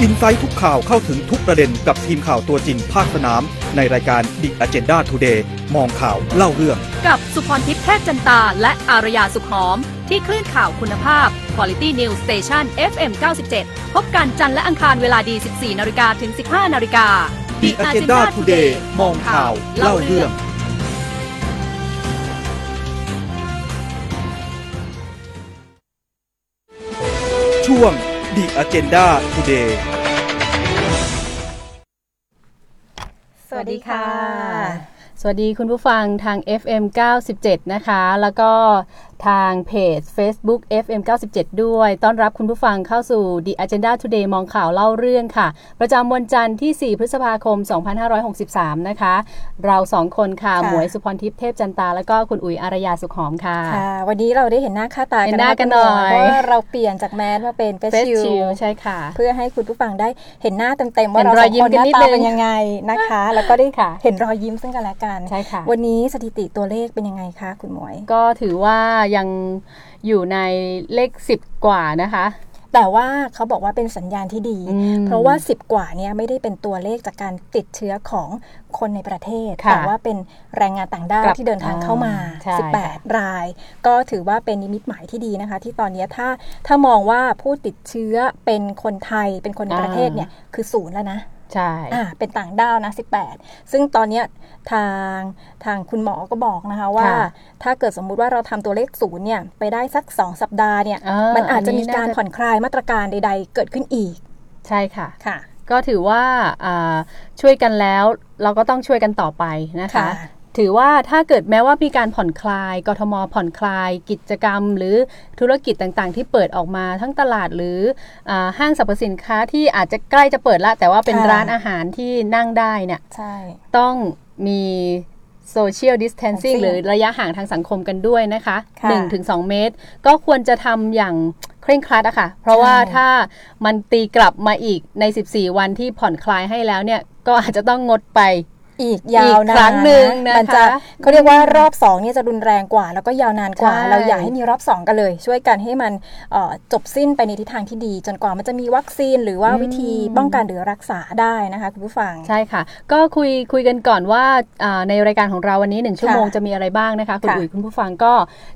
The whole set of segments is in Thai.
อินไซต์ทุกข่าวเข้าถึงทุกประเด็นกับทีมข่าวตัวจริงภาคสนาม ในรายการ The Agenda Today มองข่าวเล่าเรื่อง กับสุพรทิพย์เทพจันตา และอารยาสุขหอม ที่คลื่นข่าวคุณภาพ Quality News Station FM 97 พบกันจันทร์และอังคารเวลาดี 14 นาฬิกาถึง 15 นาฬิกา The Agenda Today มองข่าวเล่าเรื่องช่วง The Agenda Today สวัสดีค่ะ สวัสดีคุณผู้ฟังทาง FM 97 นะคะ แล้วก็ ทางเพจ Facebook FM 97 ด้วย ต้อนรับคุณผู้ฟังเข้าสู่ The Agenda Today มองข่าวเล่าเรื่องค่ะ ประจำวันจันทร์ที่ 4 พฤษภาคม 2563 นะคะ เราสองคนค่ะค่ะหมวยสุพรทิพย์เทพจันตา แล้วก็คุณอุ๋ยอารยาสุขหอมค่ะค่ะวันนี้เราได้เห็นหน้าค่าตาเห็กันนหน้ากันหน่อย เพราะว่าเราเปลี่ยนจากแมสมาเป็นเฟสเฟสชิชิลลใช่ค่ะ เพื่อให้คุณผู้ฟังได้เห็นหน้าเต็มๆว่าเห็นเรารสออยงยิ้มคนหกันน้านิดตานึงเป็นยังไงนะคะ แล้วก็ได้ค่ะเห็นรอยยิ้มซึ่งกันและกันใช่ค่ะ วันนี้สถิติตัวเลขเป็นยังไงคะคุณหมวย ก็ถือว่ายังอยู่ในเลข 10 กว่านะคะ แต่ว่าเขาบอกว่าเป็นสัญญาณที่ดีอืมเพราะว่า 10 กว่าเนี่ยไม่ได้เป็นตัวเลขจากการติดเชื้อของคนในประเทศค่ะแต่ว่าเป็นแรงงานต่างด้าวกลับที่เดินทางเข้ามาอ่าใช่ค่ะ18 ราย ก็ถือว่าเป็นนิมิตหมายที่ดีนะคะ ที่ตอนนี้ถ้าถ้ามองว่าผู้ติดเชื้อเป็นคนไทยเป็นคนในประเทศเนี่ยคือศูนย์แล้วนะ ใช่อ่าเป็นต่างด้าวนะ 18 ซึ่งตอนเนี้ยทางทางคุณหมอก็บอกนะคะว่าค่ะถ้าเกิดสมมุติว่าเราทำตัวเลขศูนย์เนี่ยไปได้สัก 2 สัปดาห์เนี่ยอ่ามันอาจจะมีอันนี้น่าการจะผ่อนคลายมาตรการใด ๆ เกิดขึ้นอีก ใช่ค่ะค่ะก็ถือว่าอ่าช่วยกันแล้วเราก็ต้องช่วยกันต่อไปนะคะค่ะ ถือว่าถ้าเกิดแม้ว่ามีการผ่อนคลายกทมผ่อนคลาย กิจกรรม หรือธุรกิจต่างๆ ที่เปิดออกมาทั้งตลาดหรืออาห้างสรรพสินค้าที่อาจจะใกล้จะเปิดละ แต่ว่าเป็นค่ะร้านอาหารที่นั่งได้เนี่ยใช่ต้องมีโซเชียลดิสเทนซิ่ง Distancing หรือระยะห่างทางสังคมกันด้วยนะคะค่ะ1-2 เมตร ก็ควรจะทำอย่างเคร่งครัดอะค่ะ เพราะว่าใช่ถ้ามันตีกลับมาอีกใน 14 วันที่ผ่อนคลายให้แล้วเนี่ย ก็อาจจะต้องงดไป อีกยาวนานครั้งหนึ่งนะคะมันจะเขาเรียกว่ารอบ2เนี่ยจะรุนแรงกว่า แล้วก็ยาวนานกว่าใช่เราอยากให้มีรอบ 2 กันเลย ช่วยกันให้มันเอ่อจบสิ้นไปในทิศทางที่ดี จนกว่ามันจะมีวัคซีนหรือว่าวิธีป้องกันหรือรักษาได้นะคะคุณผู้ฟังใช่ค่ะ ก็คุยคุยกันก่อนว่าอ่าในรายการของเราวันนี้ 1 ชั่วโมงค่ะจะมีอะไรบ้างนะคะคุณค่ะอุ๋ยคุณผู้ฟังก็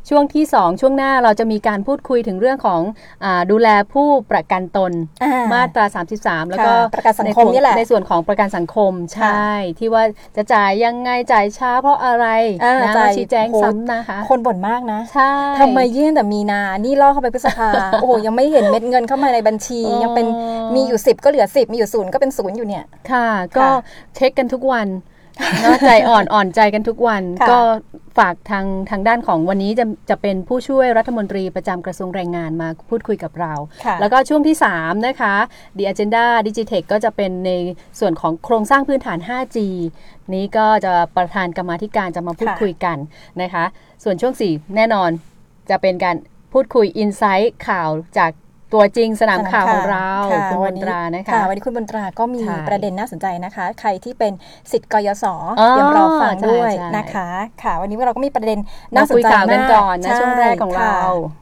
ช่วงที่ 2 ช่วงหน้าเราจะมีการพูดคุยถึงเรื่องของอาดูแลผู้ประกันตนอ่มาตรา 33 แล้วก็ค่ะประกันสังคมใส่วนี่แหละในส่วนของประกันสังคมใช่ที่ว่าจะจ่ายยังไงจ่ายช้าเพราะอะไรอ่านะจ่ายชี้แจงโหซ้ำนะคะ คนบ่นมากนะใช่ทำไมยื่นแต่มีนา นี่ล่อเข้าไปพฤษภาโอ้โหยังไม่เห็นเม็ดเงินเข้ามาในบัญชีอ๋อยังเป็นมีอยู่ 10 ก็เหลือ 10 มีอยู่ศูนย์ก็เป็นศูนย์อยู่เนี่ยค่ะ ก็ค่ะเช็คกันทุกวัน เนอะใจอ่อนอ่อนใจกันทุกวันค่ะก็ฝากทางทางด้านของวันนี้จะจะเป็นผู้ช่วยรัฐมนตรีประจำกระทรวงแรงงานมาพูดคุยกับเราค่ะแล้วก็ช่วงที่ 3 นะคะ The Agenda Digitech ก็จะเป็นในส่วนของโครงสร้างพื้นฐาน 5G นี้ก็จะประธานกรรมาธิการจะมาพูดค่ะคุยกันนะคะ ส่วนช่วง 4 แน่นอนจะเป็นการพูดคุยอินไซต์ข่าวจาก ตัวจริงสนามข่าวของเราค่ะคุณวัมนนนี้ตรานะคะค่ะวันนี้คุณบนตราก็มีใช่ประเด็นน่าสนใจนะคะ ใครที่เป็นสิทธิ์กยศอ๋อเตรียมรอฟังด้วยใช่ใช่นะคะ ค่ะ วันนี้เราก็มีประเด็นน่าสนใจมาคุยข่าวกันมากก่อนนะใช่วงแรกของเรา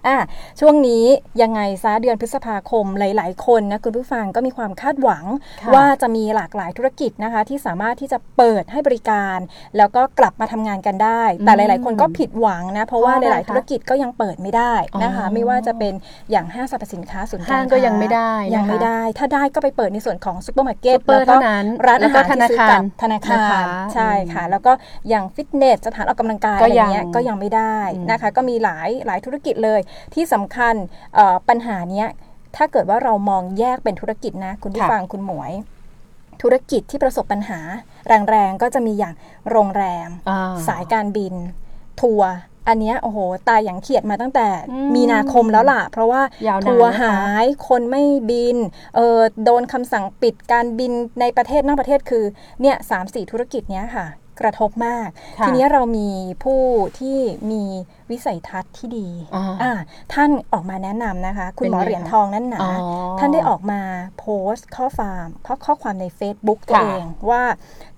ค่ะอะช่วงนี้ยังไงซะเดือนพฤษภาคมหลาย ๆ คนนะคุณผู้ฟังก็มีความคาดหวังค่ะว่าจะมีหลากหลายธุรกิจนะคะ ที่สามารถที่จะเปิดให้บริการ แล้วก็กลับมาทำงานกันได้ แต่หลาย ๆ คนก็ผิดหวังนะเพราะว่าเพราะอะไรหลาย ๆ ธุรกิจก็ยังเปิดไม่ได้นะคะอ๋อไม่ว่าจะเป็นอย่างห้างสรรพสินค้าศูนย์การห้างก็ยังไม่ได้ยังนะคะไม่ได้ ถ้าได้ก็ไปเปิดในส่วนของซูเปอร์มาร์เก็ตซูเปอร์แล้วก็เท่านั้นร้านแล้อาวก็หารที่ซื้อธนาคารกับธนาคานะคะรใช่ค่ะ แล้วก็อย่างฟิตเนสสถานออกกำลังกายก็อะไรยังเงี้ยก็ยังไม่ได้อืมนะคะ ก็มีหลายหลายธุรกิจเลยที่สำคัญเอ่อปัญหาเนี้ยถ้าเกิดว่าเรามองแยกเป็นธุรกิจนะ คุณผู้ค่ะฟังคุณหมวยธุรกิจที่ประสบปัญหา แรงๆ ก็จะมีอย่างโรงแรมอ่าสายการบิน ทัวร์ อันเนี้ยโอ้โหตายอย่างเขียดมาตั้งแต่อืมมีนาคมแล้วล่ะ เพราะว่ายาวนานทัวร์นะคะหายคนไม่บินเออโดนคำสั่งปิดการบินในประเทศนอกประเทศคือเนี่ยสามสี่ธุรกิจเนี้ยค่ะ กระทบมากค่ะทีนี้เรามีผู้ที่มีวิสัยทัศน์ที่ดีอ่าอ่าท่านออกมาแนะนำนะคะ คุณหมอเป็นไงเหรียญทองนั่นหนาอ๋อท่านได้ออกมาโพสต์ข้อความข้อข้อความใน Facebook ตัวค่ะเองว่า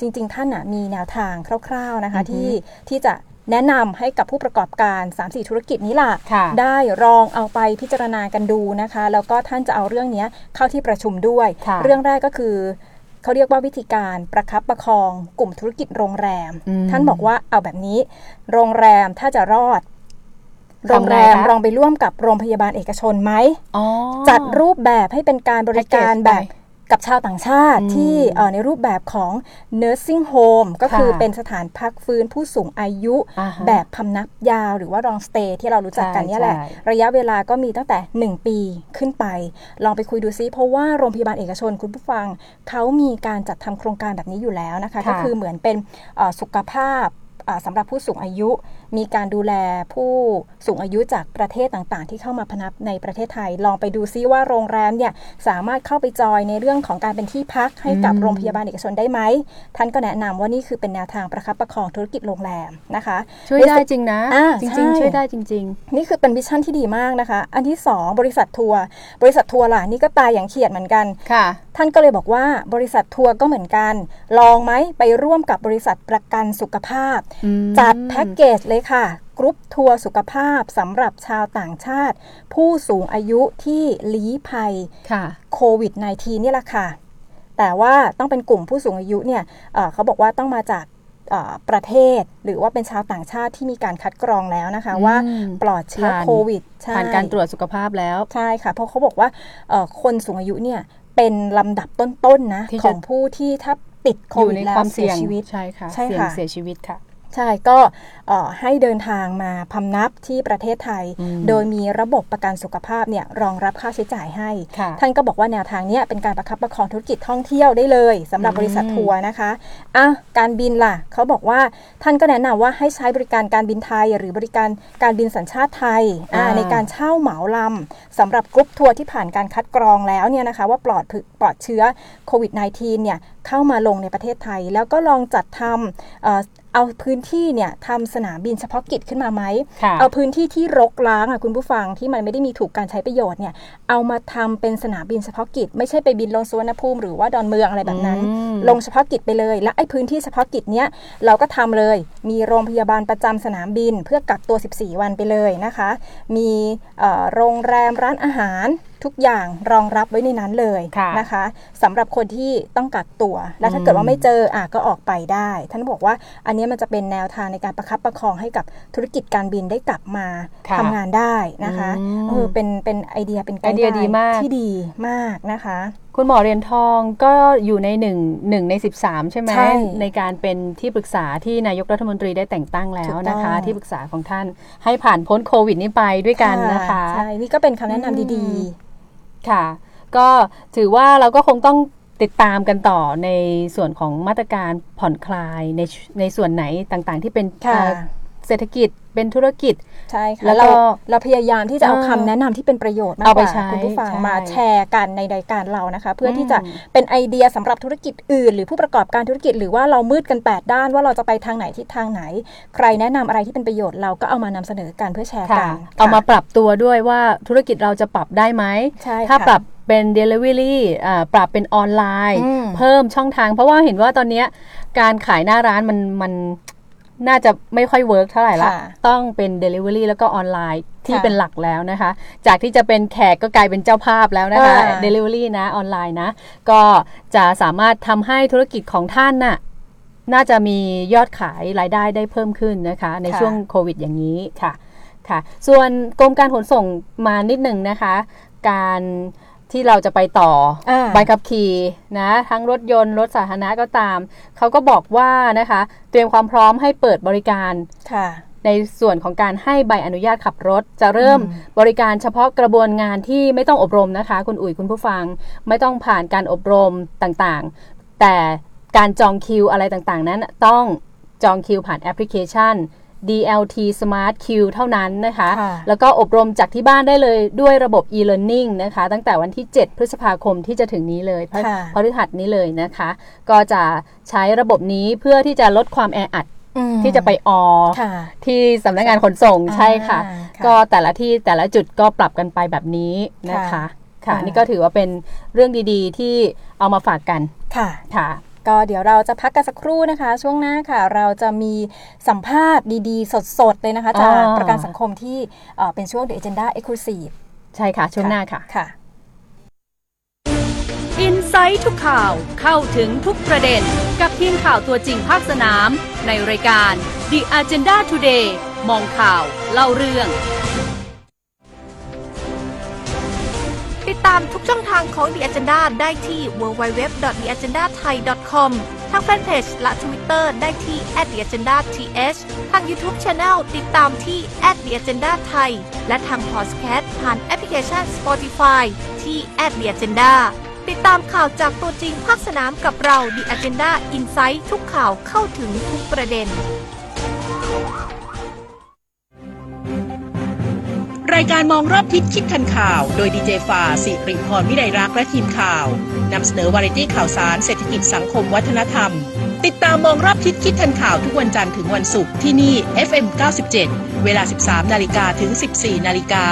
จริง ๆ ท่านน่ะมีแนวทางคร่าว ๆนะคะอือฮึที่ที่จะ แนะนำให้กับผู้ประกอบการ 3-4 ธุรกิจนี้ล่ะค่ะ ได้ลองเอาไปพิจารณากันดูนะคะ แล้วก็ท่านจะเอาเรื่องเนี้ยเข้าที่ประชุมด้วยค่ะเรื่องแรกก็คือเขาเรียกว่าวิธีการประคับประคองกลุ่มธุรกิจโรงแรมอืมท่านบอกว่าเอาแบบนี้ โรงแรมถ้าจะรอดทำไงโรงแรมคะลองไปร่วมกับโรงพยาบาลเอกชนไหมอ๋อจัดรูปแบบให้เป็นการบริการ Package แบบ กับชาวต่างชาติอืมที่เอ่อในรูปแบบของ nursing home ก็คือค่ะเป็นสถานพักฟื้นผู้สูงอายุอ่าฮะแบบพำนักยาวหรือว่า long stay ที่เรารู้จักกันใช่เนี่ยแหละใช่ระยะเวลาก็มีตั้งแต่ 1 ปีขึ้นไป ลองไปคุยดูซิ เพราะว่าโรงพยาบาลเอกชนคุณผู้ฟัง เขามีการจัดทำโครงการแบบนี้อยู่แล้วนะคะค่ะก็คือเหมือนเป็นเอ่อสุขภาพอ่าสำหรับผู้สูงอายุ มีการดูแลผู้สูงอายุจากประเทศต่างๆ ที่เข้ามาพนับในประเทศไทย ลองไปดูซิว่าโรงแรมเนี่ยสามารถเข้าไปจอยในเรื่องของการเป็นที่พักให้กับอืมโรงพยาบาลเอกชนได้ไหม ท่านก็แนะนำว่านี่คือเป็นแนวทางประคับประคองธุรกิจโรงแรมนะคะ ช่วยได้จริงนะอ่าใช่ริงๆ ช่วยได้จริงนี่คือเป็น vision ที่ดีมากนะคะ อันที่ 2 บริษัททัวร์บริษัททัวร์ล่ะนี่ก็ตายอย่างเขียดเหมือนกันๆค่ะ ท่านก็เลยบอกว่าบริษัททัวร์ก็เหมือนกัน ลองไหมไปร่วมกับบริษัทประกันสุขภาพอืมจัดแพ็กเกจเลยค่ะ กรุ๊ปทัวร์สุขภาพสำหรับชาวต่างชาติ ผู้สูงอายุที่ลี้ภัยค่ะโควิด -19 นี่แหละค่ะ แต่ว่าต้องเป็นกลุ่มผู้สูงอายุเนี่ยเอ่อเขาบอกว่าต้องมาจากเอ่อประเทศหรือว่าเป็นชาวต่างชาติที่มีการคัดกรองแล้วนะคะอืมว่าปลอดเชื้อผ่านโควิดใช่ผ่านการตรวจสุขภาพแล้วใช่ค่ะ เพราะเขาบอกว่าเอ่อคนสูงอายุเนี่ยเป็นลำดับต้นๆนะที่จะของผู้ที่ถ้าติดโคอยู่วิดในแล้วความเสีเสี่ยยงชีวิตใช่ค่ะใช่เสี่ยงค่ะเสียชีวิตค่ะ ใช่ก็เอ่อให้เดินทางมาพำนับที่ประเทศไทยอืมโดยมีระบบประกันสุขภาพเนี่ยรองรับค่าใช้จ่ายให้ค่ะท่านก็บอกว่าแนวทางเนี้ยเป็นการประคับประคองธุรกิจท่องเที่ยวได้เลยสำหรับอืมบริษัททัวร์นะคะอะการบินล่ะเขาบอกว่าท่านก็แนะนำว่าให้ใช้บริการการบินไทย หรือบริการการบินสัญชาติไทยอ่าอ่าในการเช่าเหมาลำสำหรับกรุ๊ปทัวร์ที่ผ่านการคัดกรองแล้วเนี่ยนะคะว่าปลอดพึปลอดเชื้อโควิด -19 เนี่ยเข้ามาลงในประเทศไทย แล้วก็ลองจัดทำ เอ่อเอาพื้นที่เนี่ยทำสนามบินเฉพาะกิจขึ้นมาไหมค่ะเอาพื้นที่ที่รกร้างอะคุณผู้ฟังที่มันไม่ได้มีถูกการใช้ประโยชน์เนี่ย เอามาทำเป็นสนามบินเฉพาะกิจ ไม่ใช่ไปบินลงสุวรรณภูมิหรือว่าดอนเมืองอะไรแบบนั้นอืมลงเฉพาะกิจไปเลย และไอ้พื้นที่เฉพาะกิจเนี้ยเราก็ทำเลย มีโรงพยาบาลประจำสนามบิน เพื่อกักตัว 14 วันไปเลยนะคะ มีเอ่อโรงแรมร้านอาหาร ทุกอย่างรองรับไว้ในนั้นเลยค่ะนะคะสำหรับคนที่ต้องกักตัว และถ้าอืมเกิดว่าไม่เจออะก็ออกไปได้ ท่านบอกว่าอันเนี้ยมันจะเป็นแนวทางในการประคับประคองให้กับธุรกิจการบินได้กลับมาค่ะทำงานได้นะคะอืมเออเป็นเป็นไอเดียเป็นไอเดียดีมากที่ดีมากนะคะ คุณหมอเหรียญทองก็อยู่ในหนึ่งหนึ่งใน 13 ใช่ไหมใช่ในการเป็นที่ปรึกษาที่นายกรัฐมนตรีได้แต่งตั้งแล้วนะคะถูกต้องที่ปรึกษาของท่านให้ผ่านพ้นโควิดนี้ไปด้วยกันนะคะใช่นี่ก็เป็นคำแนะนำดี ค่ะ ก็ถือว่าเราก็คงต้องติดตามกันต่อในส่วนของมาตรการผ่อนคลายในในส่วนไหนต่างๆ ที่เป็น เอ่อเศรษฐกิจเป็นธุรกิจๆใช่ค่ะแล้วก็เราเราพยายามที่จะเอาเออคำแนะนำที่เป็นประโยชน์มากเอากไปว่าใช้คุณผู้ฟังใช่มาแชร์กันในรายการเรานะคะ เพื่อที่จะอืมเป็นไอเดียสำหรับธุรกิจอื่น หรือผู้ประกอบการธุรกิจหรือว่าเรามืดกัน 8 ด้านว่าเราจะไปทางไหนทิศทางไหน ใครแนะนำอะไรที่เป็นประโยชน์เราก็เอามานำเสนอกันเพื่อแชร์กัค่ะนเอามาค่ะปรับตัวด้วยว่าธุรกิจเราจะปรับได้ไหมใช่ถ้าค่ะปรับเป็น Delivery อ่าปรับเป็นออนไลน์อืมเพิ่มช่องทาง เพราะว่าเห็นว่าตอนเนี้ยการขายหน้าร้านมันมัน น่าจะไม่ค่อย work เท่าไหร่ละค่ะต้องเป็น Delivery แล้วก็ออนไลน์ที่ค่ะเป็นหลักแล้วนะคะ จากที่จะเป็นแขกก็กลายเป็นเจ้าภาพแล้วนะคะอ่า Delivery นะออนไลน์นะ ก็จะสามารถทำให้ธุรกิจของท่านน่ะน่าจะมียอดขายรายได้ได้เพิ่มขึ้นนะคะ ในค่ะช่วงโควิดอย่างนี้ค่ะค่ะ ส่วนกรมการขนส่งมานิดหนึ่งนะคะ การ ที่เราจะไปต่ออาใบขับขี่นะทั้งรถยนต์รถสาธารณะก็ตาม เขาก็บอกว่านะคะ เตรียมความพร้อมให้เปิดบริการค่ะในส่วนของการให้ใบอนุญาตขับรถ จะเริ่มอืมบริการเฉพาะกระบวนงานที่ไม่ต้องอบรมนะคะ คุณอุ๋ยคุณผู้ฟัง ไม่ต้องผ่านการอบรมต่างๆ แต่การจองคิวอะไรต่างๆ นั้นต้องจองคิวผ่านแอปพลิเคชัน DLT Smart Q เท่านั้นนะคะค่ะแล้วก็อบรมจากที่บ้านได้เลยด้วยระบบ e-learning นะคะ ตั้งแต่วันที่ 7 พฤษภาคมที่จะถึงนี้เลยพฤค่ะพฤหัสนี้เลยนะคะ ก็จะใช้ระบบนี้เพื่อที่จะลดความแออัดอืมที่จะไปออค่ะที่สำนักงานขนส่งใช่ค่ะอ่าค่ะ ก็แต่ละที่แต่ละจุดก็ปรับกันไปแบบนี้นะคะค่ะค่ะค่ะนี่ก็ถือว่าเป็นเรื่องดีๆ ที่เอามาฝากกันค่ะค่ะ ก็เดี๋ยวเราจะพักกันสักครู่นะคะ ช่วงหน้าค่ะ เราจะมีสัมภาษณ์ดีๆ สดๆ เลยนะคะ จากอ่าประกันสังคมที่เอ่อเป็นช่วง The Agenda Exclusive ใช่ค่ะ ช่วงหน้าค่ะค่ะ อินไซต์ทุกข่าวเข้าถึงทุกประเด็น กับทีมข่าวตัวจริงภาคสนาม ในรายการ The Agenda Today มองข่าว เล่าเรื่อง ตามทุกช่องทางของ The Agenda ได้ที่ www.theagendathai.com ทางแฟนเพจและ Twitter ได้ที่ @theagendath ทาง YouTube Channel ติดตามที่ @theagendathai และทางพอดแคสต์ผ่านแอปพลิเคชัน Spotify ที่ @theagenda ติดตามข่าวจากตัวจริงภาคสนามกับเรา The Agenda Insight ทุกข่าวเข้าถึงทุกประเด็น รายการมองรอบทิศคิดทันข่าว โดยดีเจฟาสิริพรวิไลรักและทีมข่าวนำเสนอวาไรตี้ข่าวสารเศรษฐกิจสังคมวัฒนธรรม ติดตามมองรอบทิศคิดทันข่าวทุกวันจันทร์ถึงวันศุกร์ที่นี่ FM 97 เวลา 13 นาฬิกาถึง 14 นาฬิกา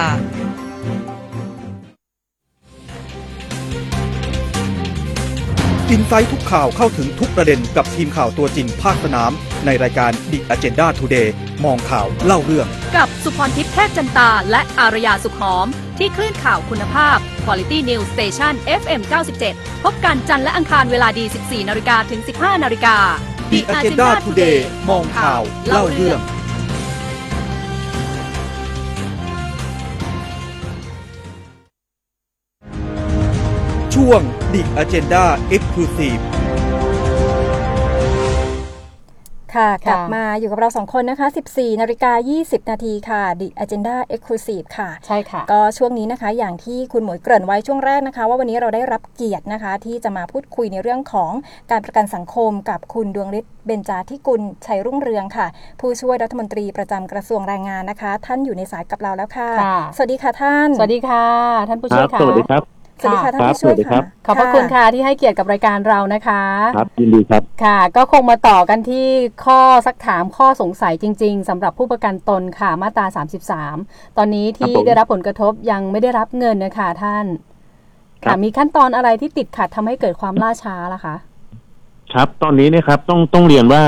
อินไซต์ทุกข่าวเข้าถึงทุกประเด็นกับทีมข่าวตัวจริงภาคสนาม ในรายการ The Agenda Today มองข่าวเล่าเรื่อง กับสุพรทิพย์เทพจันตา และอารยาสุขหอม ที่คลื่นข่าวคุณภาพ Quality News Station FM 97 พบกันจันทร์และอังคารเวลาดี 14นาฬิกาถึง 15นาฬิกา The Agenda Today มองข่าวเล่าเรื่อง ช่วง The Agenda Exclusive ค่ะกลับค่ะมาอยู่กับเราสองคนนะคะ 14 นาฬิกา 20 นาทีค่ะ The Agenda Exclusive ค่ะ ใช่ค่ะ ก็ช่วงนี้นะคะ อย่างที่คุณหมวยเกริ่นไว้ช่วงแรกนะคะ ว่าวันนี้เราได้รับเกียรตินะคะ ที่จะมาพูดคุยในเรื่องของการประกันสังคมกับคุณดวงฤทธิ์เบญจาธิกุลชัยรุ่งเรืองค่ะ ผู้ช่วยรัฐมนตรีประจำกระทรวงแรงงานนะคะ ท่านอยู่ในสายกับเราแล้วค่ะค่ะสวัสดีค่ะท่าน สวัสดีค่ะ ท่านผู้คช่วรัยบค่ะสวัสดีครับ สวัสดีค่ะท่านครับผู้ช่วยสวัสดีครัค่ะบขอบพระคุณค่ะที่ให้เกียรติกับรายการเรานะคะ ครับยินดีครับค่ะ ก็คงมาต่อกันที่ข้อสักถามข้อสงสัยจริง ๆสำหรับผู้ประกันตนค่ะมาตรา 33 ตอนนี้ที่ครับผมได้รับผลกระทบยังไม่ได้รับเงินนะคะท่านครัค่ะบมีขั้นตอนอะไรที่ติดขัดทำให้เกิดความล่าช้าล่ะคะ ครับตอนนี้เนี่ยครับต้องต้องเรียนว่า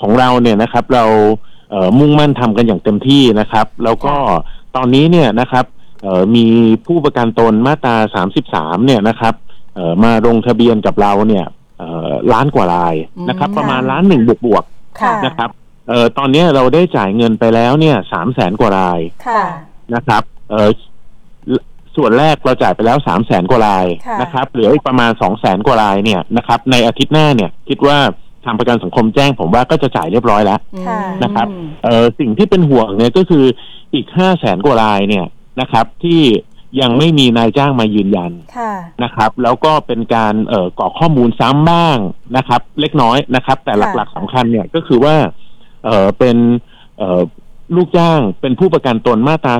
ของเราเนี่ยนะครับ เราเอ่อมุ่งมั่นทำกันอย่างเต็มที่นะครับ แล้วก็ตอนนี้เนี่ยนะครับเอ่อ มีผู้ประกันตนมาตรา33เนี่ยนะครับเอ่อมาลงทะเบียนกับเราเนี่ยเอ่อล้านกว่ารายนะครับอืมประมาณล้านหนึ่งบวกบวกค่ะๆนะครับเอ่อตอนนี้เราได้จ่ายเงินไปแล้วเนี่ยสามแสนกว่ารายค่ะนะครับเออส่วนแรกเราจ่ายไปแล้วสามแสนกว่ารายค่ะนะครับเหลืออีกประมาณสองแสนกว่ารายเนี่ยนะครับ ในอาทิตย์หน้าเนี่ย คิดว่าทางประกันสังคมแจ้งผมว่าก็จะจ่ายเรียบร้อยแล้วค่ะนะครับ เออสิ่งที่เป็นห่วงเนี่ยก็คืออีกห้าแสนกว่ารายเนี่ย นะครับ ที่ยังไม่มีนายจ้างมายืนยันค่ะนะครับ แล้วก็เป็นการเอ่อกรอกข้อมูลซ้ำบ้างนะครับ เล็กน้อยนะครับ แต่ค่ะหลักๆสำคัญเนี่ยก็คือว่า เอ่อเป็นเอ่อลูกจ้างเป็นผู้ประกันตนมาตรา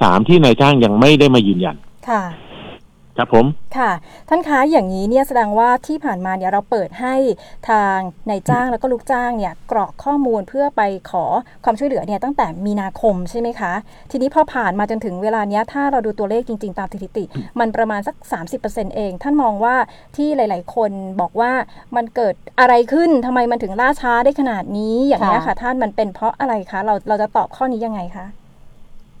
33ที่นายจ้างยังไม่ได้มายืนยันค่ะ ครับผมค่ะ ท่านคะอย่างนี้เนี่ยแสดงว่าที่ผ่านมาเนี่ยเราเปิดให้ทางนายจ้างแล้วก็ลูกจ้างเนี่ยกรอกข้อมูลเพื่อไปขอความช่วยเหลือเนี่ยตั้งแต่มีนาคมใช่ไหมคะ ทีนี้พอผ่านมาจนถึงเวลาเนี้ยถ้าเราดูตัวเลขจริง ๆ ตามสถิติ มันประมาณสัก 30%เอง ท่านมองว่าที่หลาย ๆ คนบอกว่ามันเกิดอะไรขึ้นทำไมมันถึงล่าช้าได้ขนาดนี้อย่างนี้ยค่ะค่ะ ท่านมันเป็นเพราะอะไรคะเราเราจะตอบข้อนี้ยังไงคะ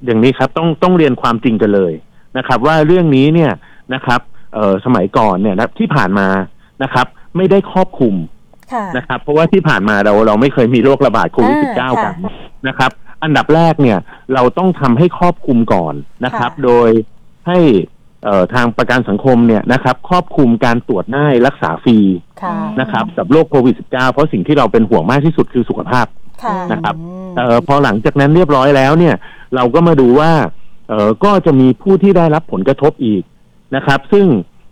อย่างนี้ครับต้องต้องเรียนความจริงกันเลยนะครับ ว่าเรื่องนี้เนี่ย นะครับเอ่อสมัยก่อนเนี่ยนะที่ผ่านมานะครับ ไม่ได้ครอบคลุมค่ะนะครับ เพราะว่าที่ผ่านมาเราเราไม่เคยมีโรคระบาดโควิดอ่า19กันค่ะนะครับ อันดับแรกเนี่ยเราต้องทำให้ครอบคลุมก่อนนะครับค่ะโดยให้เอ่อทางประกันสังคมเนี่ยนะครับ ครอบคลุมการตรวจได้รักษาฟรีค่ะนะครับกับโรคโควิด -19 เพราะสิ่งที่เราเป็นห่วงมากที่สุดคือสุขภาพค่ะนะครับอืมเอ่อพอหลังจากนั้นเรียบร้อยแล้วเนี่ย เราก็มาดูว่าเอ่อก็จะมีผู้ที่ได้รับผลกระทบอีก นะครับ ซึ่ง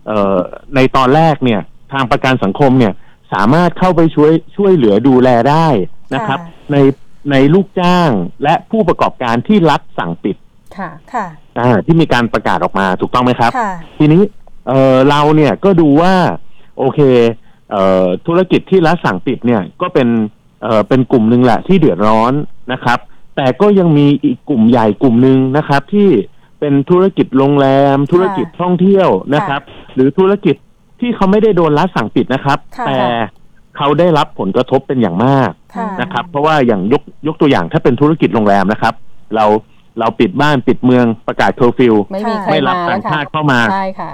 เอ่อในตอนแรกเนี่ยทางประกันสังคมเนี่ยสามารถเข้าไปช่วยช่วยเหลือดูแลได้นะครับค่ะในในลูกจ้างและผู้ประกอบการที่รัฐสั่งปิดค่ะค่ะอ่าที่มีการประกาศออกมาถูกต้องไหมครับค่ะทีนี้เอ่อเราเนี่ยก็ดูว่าโอเคเอ่อธุรกิจที่รัฐสั่งปิดเนี่ยก็เป็นเอ่อเป็นกลุ่มหนึ่งแหละที่เดือดร้อนนะครับ แต่ก็ยังมีอีกกลุ่มใหญ่กลุ่มหนึ่งนะครับที่ เป็นธุรกิจโรงแรม ธุรกิจท่องเที่ยวนะครับ หรือธุรกิจที่เขาไม่ได้โดนรัฐสั่งปิดนะครับค่ะแต่เขาได้รับผลกระทบเป็นอย่างมากค่ะนะครับ เพราะว่าอย่างยกยกตัวอย่างถ้าเป็นธุรกิจโรงแรมนะครับ เราเราปิดบ้านปิดเมืองประกาศเคอร์ฟิวไม่มีใครไม่รับมาแล้ต่างชาติเข้ามาใช่ค่ะ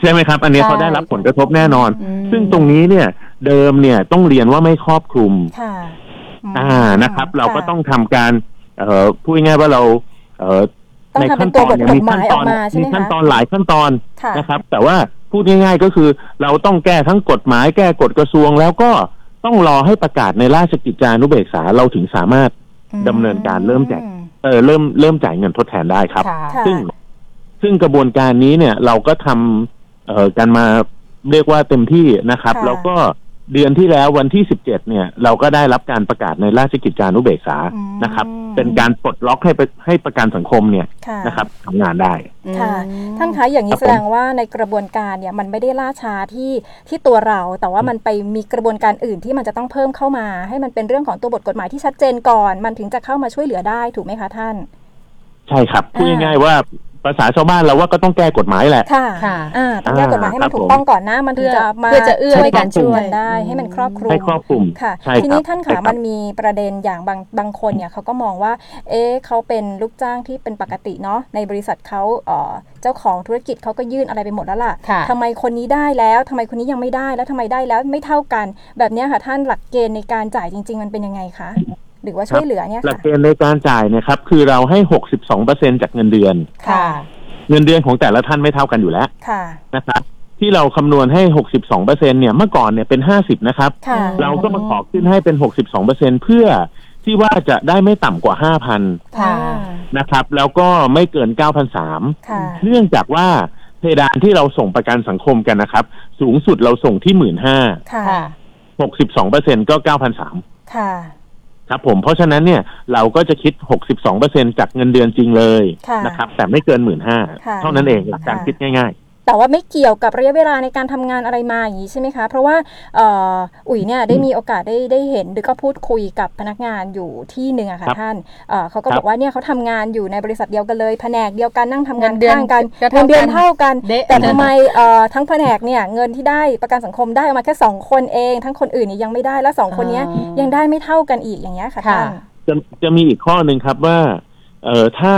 ใช่ไหมครับ อันนี้ใช่เขาได้รับผลกระทบแน่นอนอืมซึ่งตรงนี้เนี่ยเดิมเนี่ยต้องเรียนว่าไม่ครอบคลุมค่ะมอ่านะครับ เราก็ค่ะต้องทำการ เอ่อพูดง่ายๆว่าเรา เอ่อต้อง ในทำเป็ขั้นนตัตวอนบทเนี่ยกมีฎหขั้มานยตอออนกมาใช่มีไหมขั้นคะตอนหลายขั้นตอนค่ะนะครับ แต่ว่าพูดง่าย ๆ ก็คือเราต้องแก้ทั้งกฎหมายแก้กฎกระทรวง แล้วก็ต้องรอให้ประกาศในราชกิจจานุเบกษาเราถึงสามารถดำเนินการเริ่มแจกอืเออเริ่มเริ่มจ่ายเงินทดแทนได้ครับค่ะค่ะซึ่งซึ่งกระบวนการนี้เนี่ยเราก็ทำเอ่อกันมาเรียกว่าเต็มที่นะครับค่ะแล้วก็ เดือนที่แล้ววันที่สิบเจ็ดเนี่ย เราก็ได้รับการประกาศในราชกิจจานุเบกษาอืมนะครับ เป็นการปลดล็อกให้ไปให้ประกันสังคมเนี่ยค่ะนะครับทำงานได้ค่ะอืมท่านคะอย่างนี้ครับแสดงว่าในกระบวนการเนี่ยมันไม่ได้ล่าช้าที่ที่ตัวเรา แต่ว่ามันไปมีกระบวนการอื่นที่มันจะต้องเพิ่มเข้ามา ให้มันเป็นเรื่องของตัวบทกฎหมายที่ชัดเจนก่อน มันถึงจะเข้ามาช่วยเหลือได้ถูกไหมคะท่าน ใช่ครับพูดอ่าง่ายๆว่า ภาษาชาวบ้านเราว่าก็ต้องแก้กฎหมายแหละ ค่ะค่ะ อ่าต้องแก้กฎหมายให้มันอ่าถูคกรับต้องก่อนนะ มันถึงจะมาเพื่อจะเอื้อให้การช่วยกันได้ ให้มันครอบคลุมให้ครอบคลุมค่ะใช่ทีครันี้บท่านใช่ขารับมันมีประเด็นอย่างบางบางคนเนี่ยเขาก็มองว่า เอ๊ะเขาเป็นลูกจ้างที่เป็นปกติเนาะ ในบริษัทเขาเอ่อเจ้าของธุรกิจเขาก็ยื่นอะไรไปหมดแล้วล่ะค่ะทำไมคนนี้ได้แล้วทำไมคนนี้ยังไม่ได้แล้วทำไมได้แล้วไม่เท่ากัน แบบเนี้ยค่ะท่านหลักเกณฑ์ในการจ่ายจริง ๆ มันเป็นยังไงคะห รือว่าช่วยเหลือเนี่ยหลักค่ะเกณฑ์ในการจ่ายเนะครับ คือเราให้หกสิบสองเปอร์เซ็นจากเงินเดือน ค่ะ เงินเดือนของแต่ละท่านไม่เท่ากันอยู่แล้วค่ะนะครับที่เราคำนวณให้62เปอร์เซ็นเนี่ยเมื่อก่อนเนี่ยเป็น50นะครับ ค่ะเราก็มาขอขึ้นให้เป็น62เปอร์เซ็นเพื่อที่ว่าจะได้ไม่ต่ำกว่า5,000ค่ะนะครับ แล้วก็ไม่เกิน9,003ค่ะเนื่องจากว่าเพดานที่เราส่งประกันสังคมกันนะครับ สูงสุดเราส่งที่15,000ค่ะค่ะ62เปอร์เซ็นก็9,003ค่ะ ครับผมเพราะฉะนั้นเนี่ยเราก็จะคิด 62เปอร์เซ็นจากเงินเดือนจริงเลยค่ะนะครับแต่ไม่เกินค่ะ15,000เท่านั้นเองหลักการค่ะคิดง่าย แต่ว่าไม่เกี่ยวกับระยะเวลาในการทำงานอะไรมาอย่างนี้ใช่ไหมคะ เพราะว่าเอ่ออุ๋ยเนี่ยได้มีโอกาสได้ได้เห็นหรือก็พูดคุยกับพนักงานอยู่ที่หนึ่งอะค่ะครับท่านเอ่อเขาก็ครับบอกว่าเนี่ยเขาทำงานอยู่ในบริษัทเดียวกันเลยแผนกเดียวกันนั่งทำงานเงินเดือนข้างกันก็เงิเท่านเดือนกันเท่ากันเด๊ะแต่ทำไมเอ่อทั้งแผนกเนี่ยเงินที่ได้ประกันสังคมได้ออกมาแค่สองคนเอง ทั้งคนอื่นเนี่ยยังไม่ได้แล้วสองคนเนี้ยอ๋อยังได้ไม่เท่ากันอีกอย่างเงี้ยค่ะค่ะท่านๆจะจะมีอีกข้อหนึ่งครับว่าเอ่อถ้า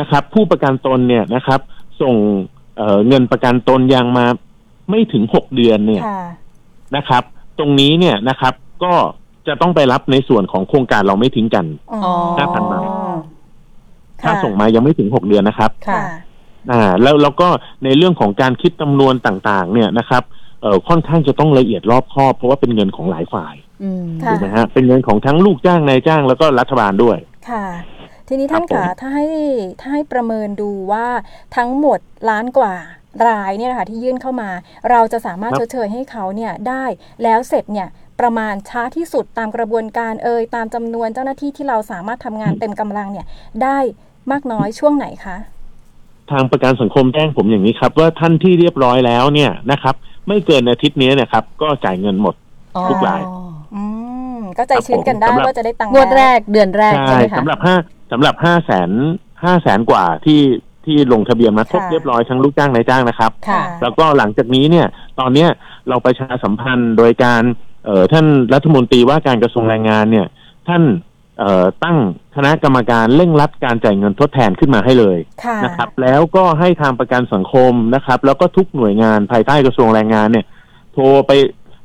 นะครับผู้ประกันตนเนี่ยนะครับ ส่ง เอ่อเงินประกันตนยังมาไม่ถึงหกเดือนเนี่ยค่ะนะครับ ตรงนี้เนี่ยนะครับ ก็จะต้องไปรับในส่วนของโครงการเราไม่ทิ้งกันอ๋อห้าพันบาทถ้าค่ะส่งมายังไม่ถึงหกเดือนนะครับค่ะอ่า แล้วแล้วก็ในเรื่องของการคิดจำนวนต่างๆ เนี่ยนะครับเอ่อค่อนข้างจะต้องละเอียดรอบคอบเพราะว่าเป็นเงินของหลายฝ่ายอืมค่ะถูกไหมฮะเป็นเงินของทั้งลูกจ้างนายจ้างแล้วก็รัฐบาลด้วย ค่ะ ทีนี้ท่านครัคะบผมถ้าให้ถ้าให้ประเมินดูว่าทั้งหมดล้านกว่ารายเนี่ยนะคะที่ยื่นเข้ามา เราจะสามารถชดเชยให้เขาเนี่ยได้แล้วเสร็จเนี่ยประมาณช้าที่สุดตามกระบวนการเอ่ยตามจำนวนเจ้าหน้าที่ที่เราสามารถทำงานเต็มกำลังเนี่ยได้มากน้อยช่วงไหนคะ ทางประกันสังคมแจ้งผมอย่างนี้ครับ ว่าท่านที่เรียบร้อยแล้วเนี่ยนะครับ ไม่เกินอาทิตย์นี้เนะครับ ก็จ่ายเงินหมดทุกรายอืมก็ใจชื้นกันได้ครับผมว่าจะได้ตังค์งวดแล้วแรกเดือนแรกใช่ไหมคะสำหรับห้า สำหรับห้าแสนห้าแสนกว่าที่ที่ลงทะเบียนมาครบค่ะเรียบร้อยทั้งลูกจ้างนายจ้างนะครับค่ะแล้วก็หลังจากนี้เนี่ย ตอนเนี้ยเราประชาสัมพันธ์โดยการเอ่อท่านรัฐมนตรีว่าการกระทรวงแรงงานเนี่ย ท่านเอ่อตั้งคณะกรรมการเร่งรัดการจ่ายเงินทดแทนขึ้นมาให้เลยค่ะนะครับ แล้วก็ให้ทางประกันสังคมนะครับ แล้วก็ทุกหน่วยงานภายใต้กระทรวงแรงงานเนี่ย โทรไป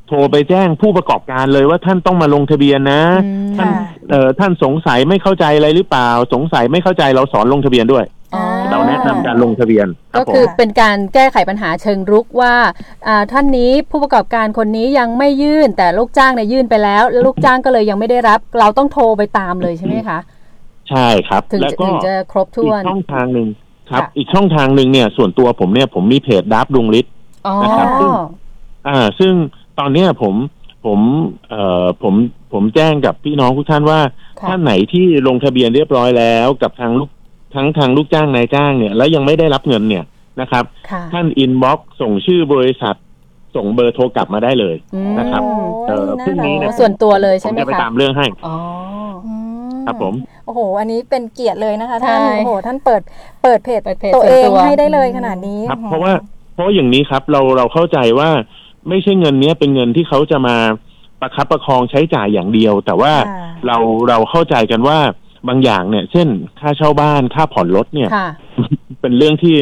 โทรไปแจ้งผู้ประกอบการเลยว่าท่านต้องมาลงทะเบียนนะ อืมท่าน ค่ะเอ่อท่านสงสัยไม่เข้าใจอะไรหรือเปล่า สงสัยไม่เข้าใจเราสอนลงทะเบียนด้วยอ๋อเราแนะนำการลงทะเบียนครัก็บผมคือเป็นการแก้ไขปัญหาเชิงรุกว่าอ่าท่านนี้ผู้ประกอบการคนนี้ยังไม่ยื่นแต่ลูกจ้างเนี่ยยื่นไปแล้วแล้วลูกจ้างก็เลยยังไม่ได้รับ เราต้องโทรไปตามเลยใช่ไหมคะใช่ครับ ถึงแล้วจะก็ถึงจะครบถ้อีวกน ช่องทางหนึ่งครับ ค่ะ อีกช่องทางหนึ่งเนี่ย ส่วนตัวผมเนี่ยผมมีเพจดับดวงฤทธิ์ อ๋อ นะครับซึ่ง อ่า ซึ่ง ตอนเนี้ยผมผมเอ่อผมผมแจ้งกับพี่น้องทุกท่านว่าค่ะ ท่านไหนที่ลงทะเบียนเรียบร้อยแล้วกับทางลูกทั้งทางลูกจ้างนายจ้างเนี่ย แล้วยังไม่ได้รับเงินเนี่ยนะครับ ค่ะท่านอินบ็อกส่งชื่อบริษัท ส่งเบอร์โทรกลับมาได้เลย อืมนะครับเอ่อพรุ่งนี้นะ ส่วนตัวเลยผใช่มไหมจะไปคะตามเรื่องให้ อ๋อ อืมครับผม โอ้โห อันนี้เป็นเกียรติเลยนะคะ ท่านใช่โอ้โหท่านเปิดเปิดเพจเปิดเพจตัวเองส่วนตัว ให้ได้เลยขนาดนี้ครับ โอ้โห เพราะว่าเพราะว่าอย่างนี้ครับเราเราเข้าใจว่า ไม่ใช่เงินเนี้ยเป็นเงินที่เขาจะมาประคับประคองใช้จ่ายอย่างเดียว แต่ว่าค่ะเราเราเข้าใจกันว่าบางอย่างเนี่ย เช่น ค่าเช่าบ้านค่าผ่อนรถเนี่ยค่ะเป็นเรื่องที่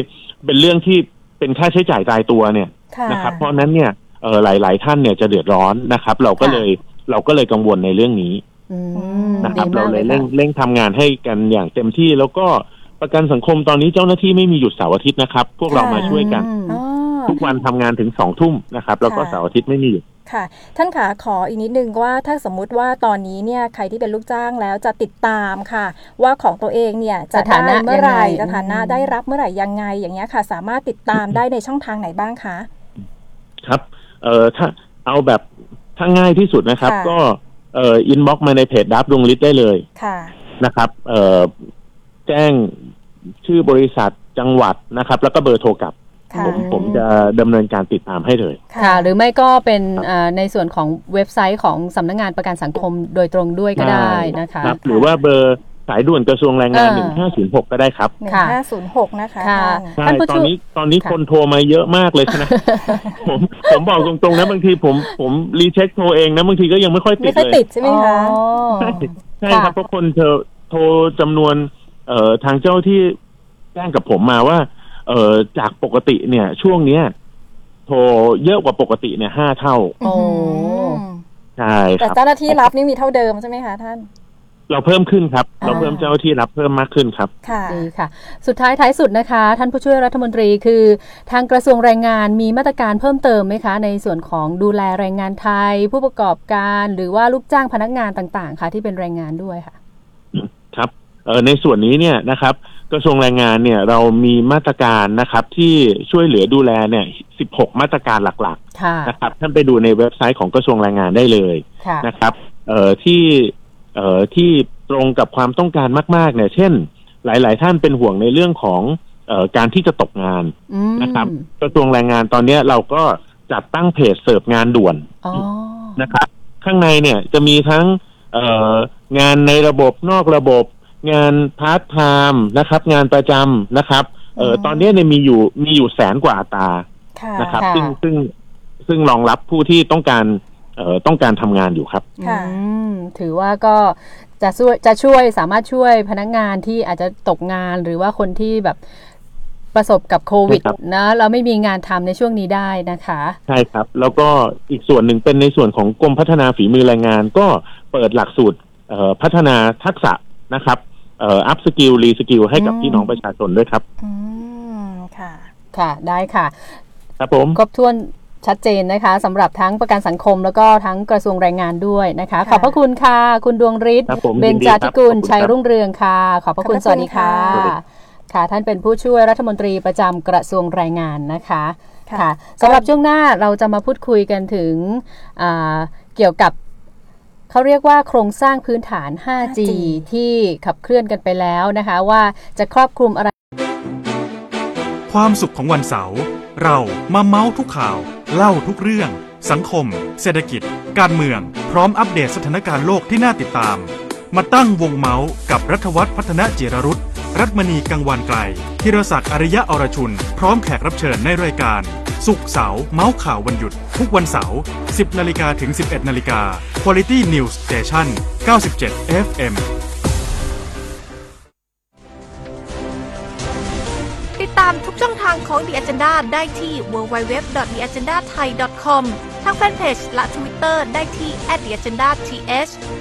เป็นเรื่องที่เป็นค่าใช้จ่ายตายตัวเนี่ยค่ะนะครับ เพราะฉะนั้นเนี่ยเออหลายๆท่านเนี่ยจะเดือดร้อนนะครับ เราก็ค่ะเลยเราก็เลยกังวลในเรื่องนี้อืมนะครับดีเรามากเลยค่ะเร่งเร่งทำงานให้กันอย่างเต็มที่แล้วก็ประกันสังคมตอนนี้เจ้าหน้าที่ไม่มีหยุดเสาร์อาทิตย์นะครับ พวกเรามาช่วยกันอืมอ๋อ ทุกวันทำงานถึงสองทุ่มนะครับแล้วก็ค่ะเสาร์อาทิตย์ไม่มีหยุดค่ะ ท่านขาขออีกนิดนึงว่าถ้าสมมุติว่าตอนนี้เนี่ยใครที่เป็นลูกจ้างแล้วจะติดตามค่ะ ว่าของตัวเองเนี่ยจะสถานะได้เมื่อไหร่ยังไงสถานะอืมได้รับเมื่อไหร่ยังไงอย่างเงี้ยค่ะ สามารถติดตามได้ในช่องทางไหนบ้างคะครับเอ่อถ้าเอาแบบถ้าง่ายที่สุดนะครับค่ะก็เอ่อ inbox มาในเพจดับดวงฤทธิ์ได้เลยค่ะนะครับ เอ่อแจ้งชื่อบริษัทจังหวัดนะครับ แล้วก็เบอร์โทรกลับค่ะ ผมผมจะดำเนินการติดตามให้เลย ค่ะ หรือไม่ก็เป็นครับเอ่อในส่วนของเว็บไซต์ของสำนักงานประกันสังคมโดยตรงด้วยก็ได้นะคะครับหรือว่าเบอร์สายด่วนกระทรวงแรงงานเออหนึ่งห้าศูนย์หกก็ได้ครับหนึ่งค่ะห้าศูนย์หกนะคะค่ะใช่ท่านผู้ตช่อนวยนี้ตอนนี้ค่ะคนโทรมาเยอะมากเลยนะผมผมบอกตรงๆนะบางทีผมผมรีเช็คโทรเองนะบางทีก็ยังไม่ค่อยติไม่ดค่อยเลยติดใช่ไหมคะอ๋อใช่ใช่ครับค่ะเพราะคนเธอโทรจำนวนเอ่อทางเจ้าที่แจ้งกับผมมาว่า เอ่อจากปกติเนี่ย ช่วงเนี้ยโทรเยอะกว่าปกติเนี่ยห้าเท่าโอ้ใช่คแต่รับ เจ้าหน้าที่รับนี่มีเท่าเดิมใช่ไหมคะท่าน เราเพิ่มขึ้นครับอ่าเราเพิ่มเจ้าหน้าที่รับเพิ่มมากขึ้นครับ ค่ะ ดีค่ะ สุดท้ายท้ายสุดนะคะ ท่านผู้ช่วยรัฐมนตรีคือ ทางกระทรวงแรงงานมีมาตรการเพิ่มเติมไหมคะ ในส่วนของดูแลแรงงานไทย ผู้ประกอบการ หรือว่าลูกจ้างพนักงานต่างๆ ค่ะ ที่เป็นแรงงานด้วยค่ะ ครับเอ่อในส่วนนี้เนี่ยนะครับ กระทรวงแรงงานเนี่ยเรามีมาตรการนะครับที่ช่วยเหลือดูแลเนี่ย 16 มาตรการหลักค่ะๆนะครับท่านไปดูในเว็บไซต์ของกระทรวงแรงงานได้เลยค่ะนะครับเอ่อที่เอ่อที่ตรงกับความต้องการมาก ๆ เนี่ย เช่น หลาย ๆ ท่านเป็นห่วงในเรื่องของเอ่อการที่จะตกงานอืมนะครับกระทรวงแรงงานตอนเนี้ยเราก็จัดตั้งเพจเสิร์ฟงานด่วนอ๋อนะครับ ข้างในเนี่ยจะมีทั้งเอ่องานในระบบนอกระบบ งานพาร์ทไทม์นะครับ งานประจำนะครับเอ่ออืมตอนเนี้ยเนี่ยมีอยู่มีอยู่แสนกว่าอัตราค่ะนะครับค่ะซึ่งซึ่งซึ่งรองรับผู้ที่ต้องการเอ่อต้องการทำงานอยู่ครับค่ะอืมถือว่าก็จะช่วยจะช่วยสามารถช่วยพนักงานที่อาจจะตกงานหรือว่าคนที่แบบประสบกับโควิดใช่ครับนะเราไม่มีงานทำในช่วงนี้ได้นะคะ ใช่ครับ แล้วก็อีกส่วนหนึ่งเป็นในส่วนของกรมพัฒนาฝีมือแรงงาน ก็เปิดหลักสูตรเอ่อพัฒนาทักษะนะครับ เอ่อ upskill reskill ให้กับอืมพี่น้องประชาชนด้วยครับ อืมค่ะ ค่ะ ได้ค่ะ ครับผม ครบถ้วนชัดเจนนะคะสำหรับทั้งประกันสังคมแล้วก็ทั้งกระทรวงแรงงานด้วยนะคะค่ะขอบพระคุณค่ะ คุณดวงฤทธิ์ครับผมเบญยินดีจาครัธิบกุลขอบคุณชัยครับรุ่งเรืองค่ะ ขอบพระคุณขอบพระสวัสดีค่ะคุณค่ะค่ะ ท่านเป็นผู้ช่วยรัฐมนตรีประจำกระทรวงแรงงานนะคะ ค่ะ ค่ะสำหรับช่วงหน้าเราจะมาพูดคุยกันถึงอ่าเกี่ยวกับ เขาเรียกว่าโครงสร้างพื้นฐาน 5G ที่ขับเคลื่อนกันไปแล้วนะคะว่าจะครอบคลุมอะไร ความสุขของวันเสาร์เรามาเมาส์ทุกข่าว เล่าทุกเรื่อง สังคม เศรษฐกิจ การเมือง พร้อมอัปเดตสถานการณ์โลกที่น่าติดตาม มาตั้งวงเมาส์กับรัฐวัฒน์พัฒนเจรรุต รัตมณีกังวานไกลธีรศักดิ์อริยะอรชุน พร้อมแขกรับเชิญในรายการ สุขเสาร์เมาส์ข่าววันหยุด ทุกวันเสาร์ 10 นาฬิกาถึง 11 นาฬิกา Quality News Station 97 FM ติดตามทุกช่องทางของ The Agenda ได้ที่ www.theagendathai.com ทางแฟนเพจและ Twitter ได้ที่ @theagendath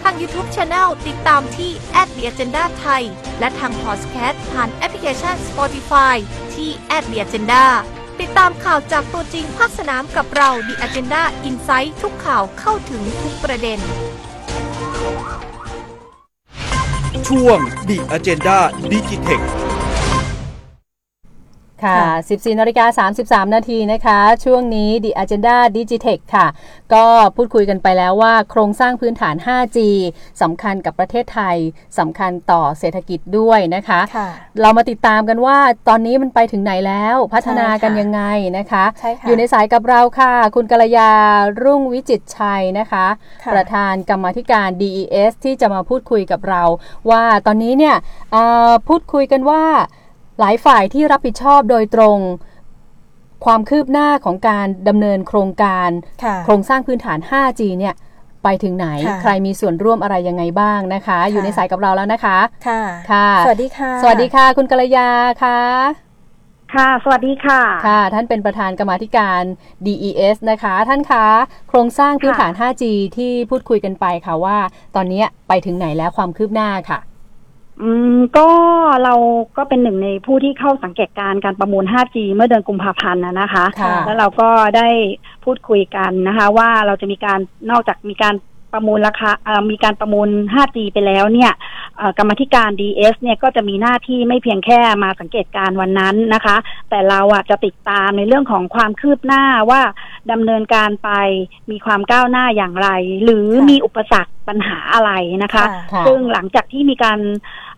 ทาง YouTube Channel ติดตามที่ @theagendathai และทางพอดแคสต์ผ่านแอปพลิเคชัน Spotify ที่ @theagenda ติดตามข่าวจากตัวจริงภาคสนามกับเรา The Agenda Insight ทุกข่าวเข้าถึงทุกประเด็น ช่วง The Agenda Digitech ค่ะ 14นาฬิกา33 นาทีนะคะ ช่วงนี้ The Agenda Digitech ค่ะ ก็พูดคุยกันไปแล้วว่าโครงสร้างพื้นฐาน 5G สำคัญกับประเทศไทย สำคัญต่อเศรษฐกิจด้วยนะคะค่ะเรามาติดตามกันว่าตอนนี้มันไปถึงไหนแล้ว พัฒนากันใช่ค่ะยังไงนะคะใช่ค่ะอยู่ในสายกับเราค่ะ คุณกัลยา รุ่งวิจิตรชัยนะคะค่ะประธานกรรมาธิการ DES ที่จะมาพูดคุยกับเรา ว่าตอนนี้เนี่ยเอ่อพูดคุยกันว่า หลายฝ่ายที่รับผิดชอบโดยตรง ความคืบหน้าของการดำเนินโครงการค่ะโครงสร้างพื้นฐาน 5G เนี่ยไปถึงไหนค่ะใครมีส่วนร่วมอะไรยังไงบ้างนะคะ อยู่ในสายกับเราแล้วนะคะ ค่ะ ค่ะ สวัสดีค่ะ สวัสดีค่ะ คุณกัลยาค่ะ ค่ะ สวัสดีค่ะ ค่ะ ท่านเป็นประธานกรรมาธิการ DES นะคะ ท่านคะ โครงสร้างพื้นฐาน 5G ที่พูดคุยกันไปค่ะว่า ตอนนี้ไปถึงไหนแล้วความคืบหน้าค่ะ อืมก็เราก็เป็นหนึ่งในผู้ที่เข้าสังเกตการณ์การประมูล 5G เมื่อเดือนกุมภาพันธ์นะนะคะ ค่ะ แล้วเราก็ได้พูดคุยกันนะคะ ว่าเราจะมีการนอกจากมีการ ประมูลราคาเอ่อมีการประมูล 5G ไปแล้วเนี่ยเอ่อกรรมาธิการ DS เนี่ยก็จะมีหน้าที่ไม่เพียงแค่มาสังเกตการณ์วันนั้นนะคะ แต่เราอะจะติดตามในเรื่องของความคืบหน้าว่าดำเนินการไปมีความก้าวหน้าอย่างไร หรือค่ะมีอุปสรรคปัญหาอะไรนะคะค่ะซึ่งหลังจากที่มีการ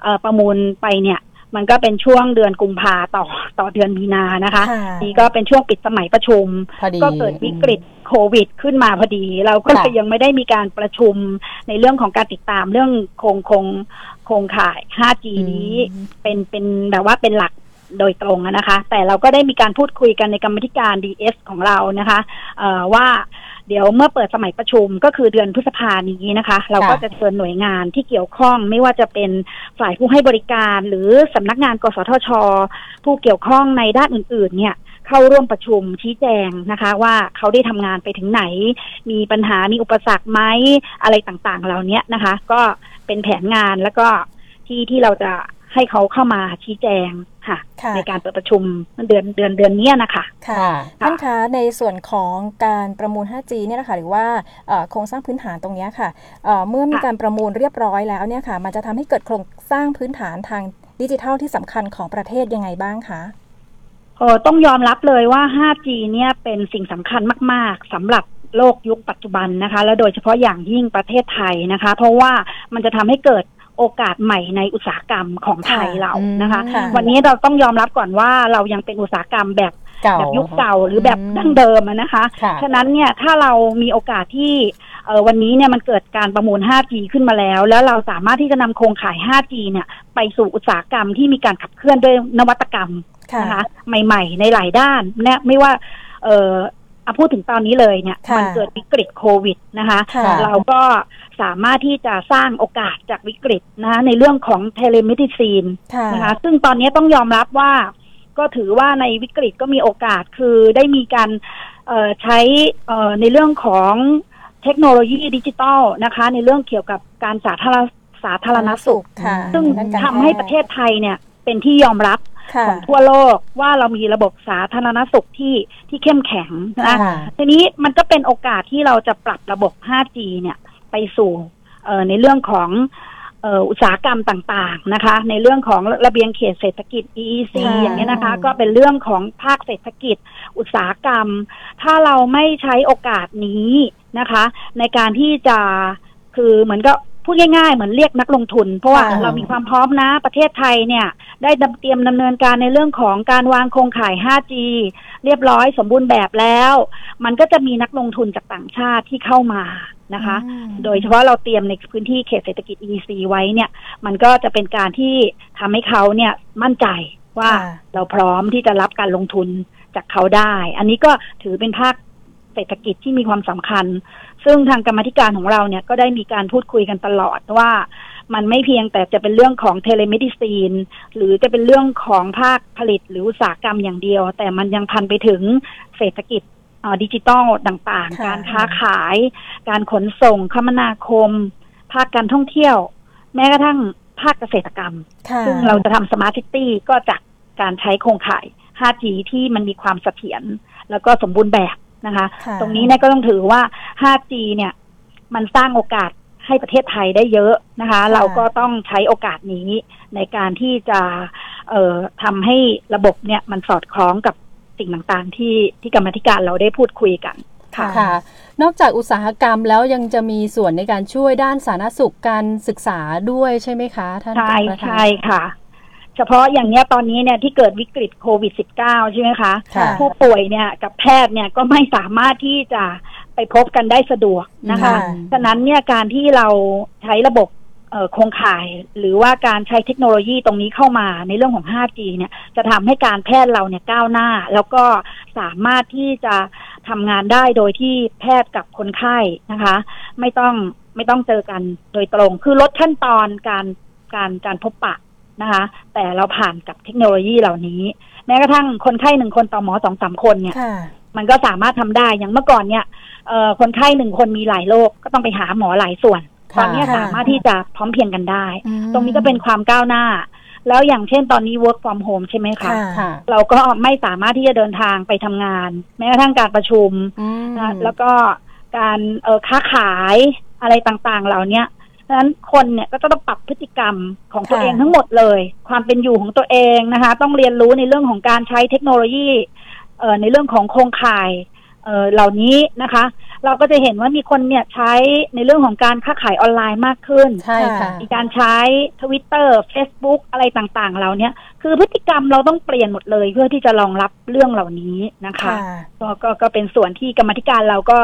เอ่อประมูลไปเนี่ยมันก็เป็นช่วงเดือนกุมภาต่อต่อเดือนมีนานะคะค่ะนี่ก็เป็นช่วงปิดสมัยประชุมพอดีก็เกิดวิกฤต โควิดขึ้นมาพอดี เราก็เลยค่ะยังไม่ได้มีการประชุมในเรื่องของการติดตามเรื่องโครงโครงโครงข่าย 5G นี้อืมเป็นเป็นแบบว่าเป็นหลักโดยตรงอะนะคะ แต่เราก็ได้มีการพูดคุยกันในกรรมธิการ DS ของเรานะคะเอ่อว่าเดี๋ยวเมื่อเปิดสมัยประชุมก็คือเดือนพฤษภานี้นะคะ เราก็จะเชิญหน่วยงานที่เกี่ยวข้องไม่ว่าจะเป็นฝ่ายผู้ให้บริการ หรือสำนักงานกสทช ผู้เกี่ยวข้องในด้านอื่น ๆ เนี่ย เข้าร่วมประชุมชี้แจงนะคะ ว่าเขาได้ทำงานไปถึงไหน มีปัญหามีอุปสรรคไหมอะไรต่างๆ เหล่านี้นะคะ ก็เป็นแผนงานแล้วก็ที่ที่เราจะให้เขาเข้ามาชี้แจงค่ะค่ะในการเปิดประชุมเดือนเดือนเดือนเนี้ยนะคะค่ะท่านคะในส่วนของการประมูล 5G เนี่ยนะคะหรือว่าเอ่อโครงสร้างพื้นฐานตรงเนี้ยค่ะเอ่อเมื่อมีค่ะการประมูลเรียบร้อยแล้วเนี่ยค่ะ มันจะทำให้เกิดโครงสร้างพื้นฐานทางดิจิทัลที่สำคัญของประเทศยังไงบ้างคะ เออต้องยอมรับเลยว่า 5G เนี่ยเป็นสิ่งสำคัญมาก ๆสำหรับโลกยุคปัจจุบันนะคะ และโดยเฉพาะอย่างยิ่งประเทศไทยนะคะ เพราะว่ามันจะทำให้เกิดโอกาสใหม่ในอุตสาหกรรมของไทยค่ะเรานะคะค่ะวันนี้เราต้องยอมรับก่อนว่าเรายังเป็นอุตสาหกรรมแบบเก่าแบบยุคเก่าหรือแบบอืมดั้งเดิมอะนะคะค่ะฉะนั้นเนี่ยถ้าเรามีโอกาสที่เออวันนี้เนี่ยมันเกิดการประมูล 5G ขึ้นมาแล้ว แล้วเราสามารถที่จะนำโครงข่าย 5G เนี่ยไปสู่อุตสาหกรรมที่มีการขับเคลื่อนด้วยนวัตกรรมค่ะ นะคะใหม่ ๆ ในหลายด้านเนี่ยไม่ว่า เออเอาพูดถึงตอนนี้เลยเนี่ยค่ะมันเกิดวิกฤตโควิดนะคะค่ะเราก็สามารถที่จะสร้างโอกาสจากวิกฤตนะคะในเรื่องของเทเลมิดิซีนค่ะนะคะซึ่งตอนนี้ต้องยอมรับว่า ก็ถือว่าในวิกฤตก็มีโอกาสคือได้มีการเอ่อใช้เอ่อในเรื่องของเทคโนโลยีดิจิทัลนะคะ ในเรื่องเกี่ยวกับการสาธารณสาธารณสุขค่ะซึ่งด้านการทำให้แพประเทศไทยเนี่ยเป็นที่ยอมรับค่ะ ของทั่วโลกว่าเรามีระบบสาธารณสุขที่ที่เข้มแข็งนะค่ะทีนี้มันก็เป็นโอกาสที่เราจะปรับระบบ 5G เนี่ยไปสู่เอ่อในเรื่องของเอ่ออุตสาหกรรมต่างๆนะคะ ในเรื่องของระเบียงเขตเศรษฐกิจ EEC ค่ะอย่างเงี้ยนะคะ ก็เป็นเรื่องของภาคเศรษฐกิจ อุตสาหกรรม ถ้าเราไม่ใช้โอกาสนี้นะคะ ในการที่จะคือเหมือนก็ พูดง่ายๆ เหมือนเรียกนักลงทุน เพราะว่าค่ะเรามีความพร้อมนะ ประเทศไทยเนี่ย ได้ดำเตรียมดำเนินการในเรื่องของการวางโครงข่าย 5G เรียบร้อยสมบูรณ์แบบแล้ว มันก็จะมีนักลงทุนจากต่างชาติที่เข้ามานะคะ อืม โดยเฉพาะเราเตรียมในพื้นที่เขตเศรษฐกิจ EEC ไว้เนี่ย มันก็จะเป็นการที่ทำให้เขาเนี่ยมั่นใจว่าค่ะ เราพร้อมที่จะรับการลงทุนจากเขาได้ อันนี้ก็ถือเป็นภาค เศรษฐกิจที่มีความสำคัญ ซึ่งทางกรรมาธิการของเราเนี่ยก็ได้มีการพูดคุยกันตลอดว่า มันไม่เพียงแต่จะเป็นเรื่องของ telemedicine หรือจะเป็นเรื่องของภาคผลิตหรืออุตสาหกรรมอย่างเดียว แต่มันยังพันไปถึงเศรษฐกิจเอ่อดิจิตอลต่างๆค่ะการค้าขาย การขนส่งคมนาคม ภาคการท่องเที่ยว แม้กระทั่งภาคเกษตรกรรมค่ะซึ่งเราจะทำ smart city ก็จากการใช้โครงข่าย 5G ที่มันมีความเสถียรแล้วก็สมบูรณ์แบบ นะคะค่ะตรงนี้เนี่ยก็ต้องถือว่า 5G เนี่ย มันสร้างโอกาสให้ประเทศไทยได้เยอะนะคะ เราก็ต้องใช้โอกาสนี้ในการที่จะเอ่อทำให้ระบบเนี่ยมันสอดคล้องกับสิ่งต่างๆ ที่ที่กรรมาธิการเราได้พูดคุยกันค่ะค่ะนอกจากอุตสาหกรรมแล้วยังจะมีส่วนในการช่วยด้านสาธารณสุขการศึกษาด้วยใช่ไหมคะ ท่านใช่ประธานใช่ค่ะ เฉพาะอย่างเนี้ยตอนนี้เนี่ยที่เกิดวิกฤตโควิด -19 ใช่ไหมคะ ค่ะผู้ป่วยเนี่ยกับแพทย์เนี่ยก็ไม่สามารถที่จะไปพบกันได้สะดวกนะคะค่ะ ฉะนั้นเนี่ยการที่เราใช้ระบบเอ่อโครงข่าย หรือว่าการใช้เทคโนโลยีตรงนี้เข้ามาในเรื่องของ 5G เนี่ยจะทำให้การแพทย์เราเนี่ยก้าวหน้า แล้วก็สามารถที่จะทำงานได้โดยที่แพทย์กับคนไข้นะคะ ไม่ต้องไม่ต้องเจอกันโดยตรง คือลดขั้นตอนการการการพบปะ นะคะ แต่เราผ่านกับเทคโนโลยีเหล่านี้ แม้กระทั่งคนไข้หนึ่งคนต่อหมอสองสามคนเนี่ยค่ะมันก็สามารถทำได้อย่างเมื่อก่อนเนี่ยเอ่อคนไข้หนึ่งคนมีหลายโรคก็ต้องไปหาหมอหลายส่วนค่ะตอนนี้ค่ะสามารถที่จะพร้อมเพรียงกันได้อืมตรงนี้ก็เป็นความก้าวหน้า แล้วอย่างเช่นตอนนี้ work from home ใช่ไหมคะค่ะค่ะเราก็ไม่สามารถที่จะเดินทางไปทำงาน แม้กระทั่งการประชุมอืมนะแล้วก็การเออค้าขายอะไรต่างๆ เหล่า เนี้ยดังนั้นคนเนี่ยก็จะต้องปรับพฤติกรรมของตัวค่ะเองทั้งหมดเลย ความเป็นอยู่ของตัวเองนะคะ ต้องเรียนรู้ในเรื่องของการใช้เทคโนโลยีเอ่อในเรื่องของโครงข่ายเอ่อเหล่านี้นะคะ เราก็จะเห็นว่ามีคนเนี่ยใช้ในเรื่องของการค้าขายออนไลน์มากขึ้นใช่ค่ะมีการใช้ทวิตเตอร์ Facebook อะไรต่างๆเหล่าเนี้ยคือพฤติกรรมเราต้องเปลี่ยนหมดเลยเพื่อที่จะรองรับเรื่องเหล่านี้นะคะค่ะก็ก็ก็เป็นส่วนที่กรรมาธิการเราก็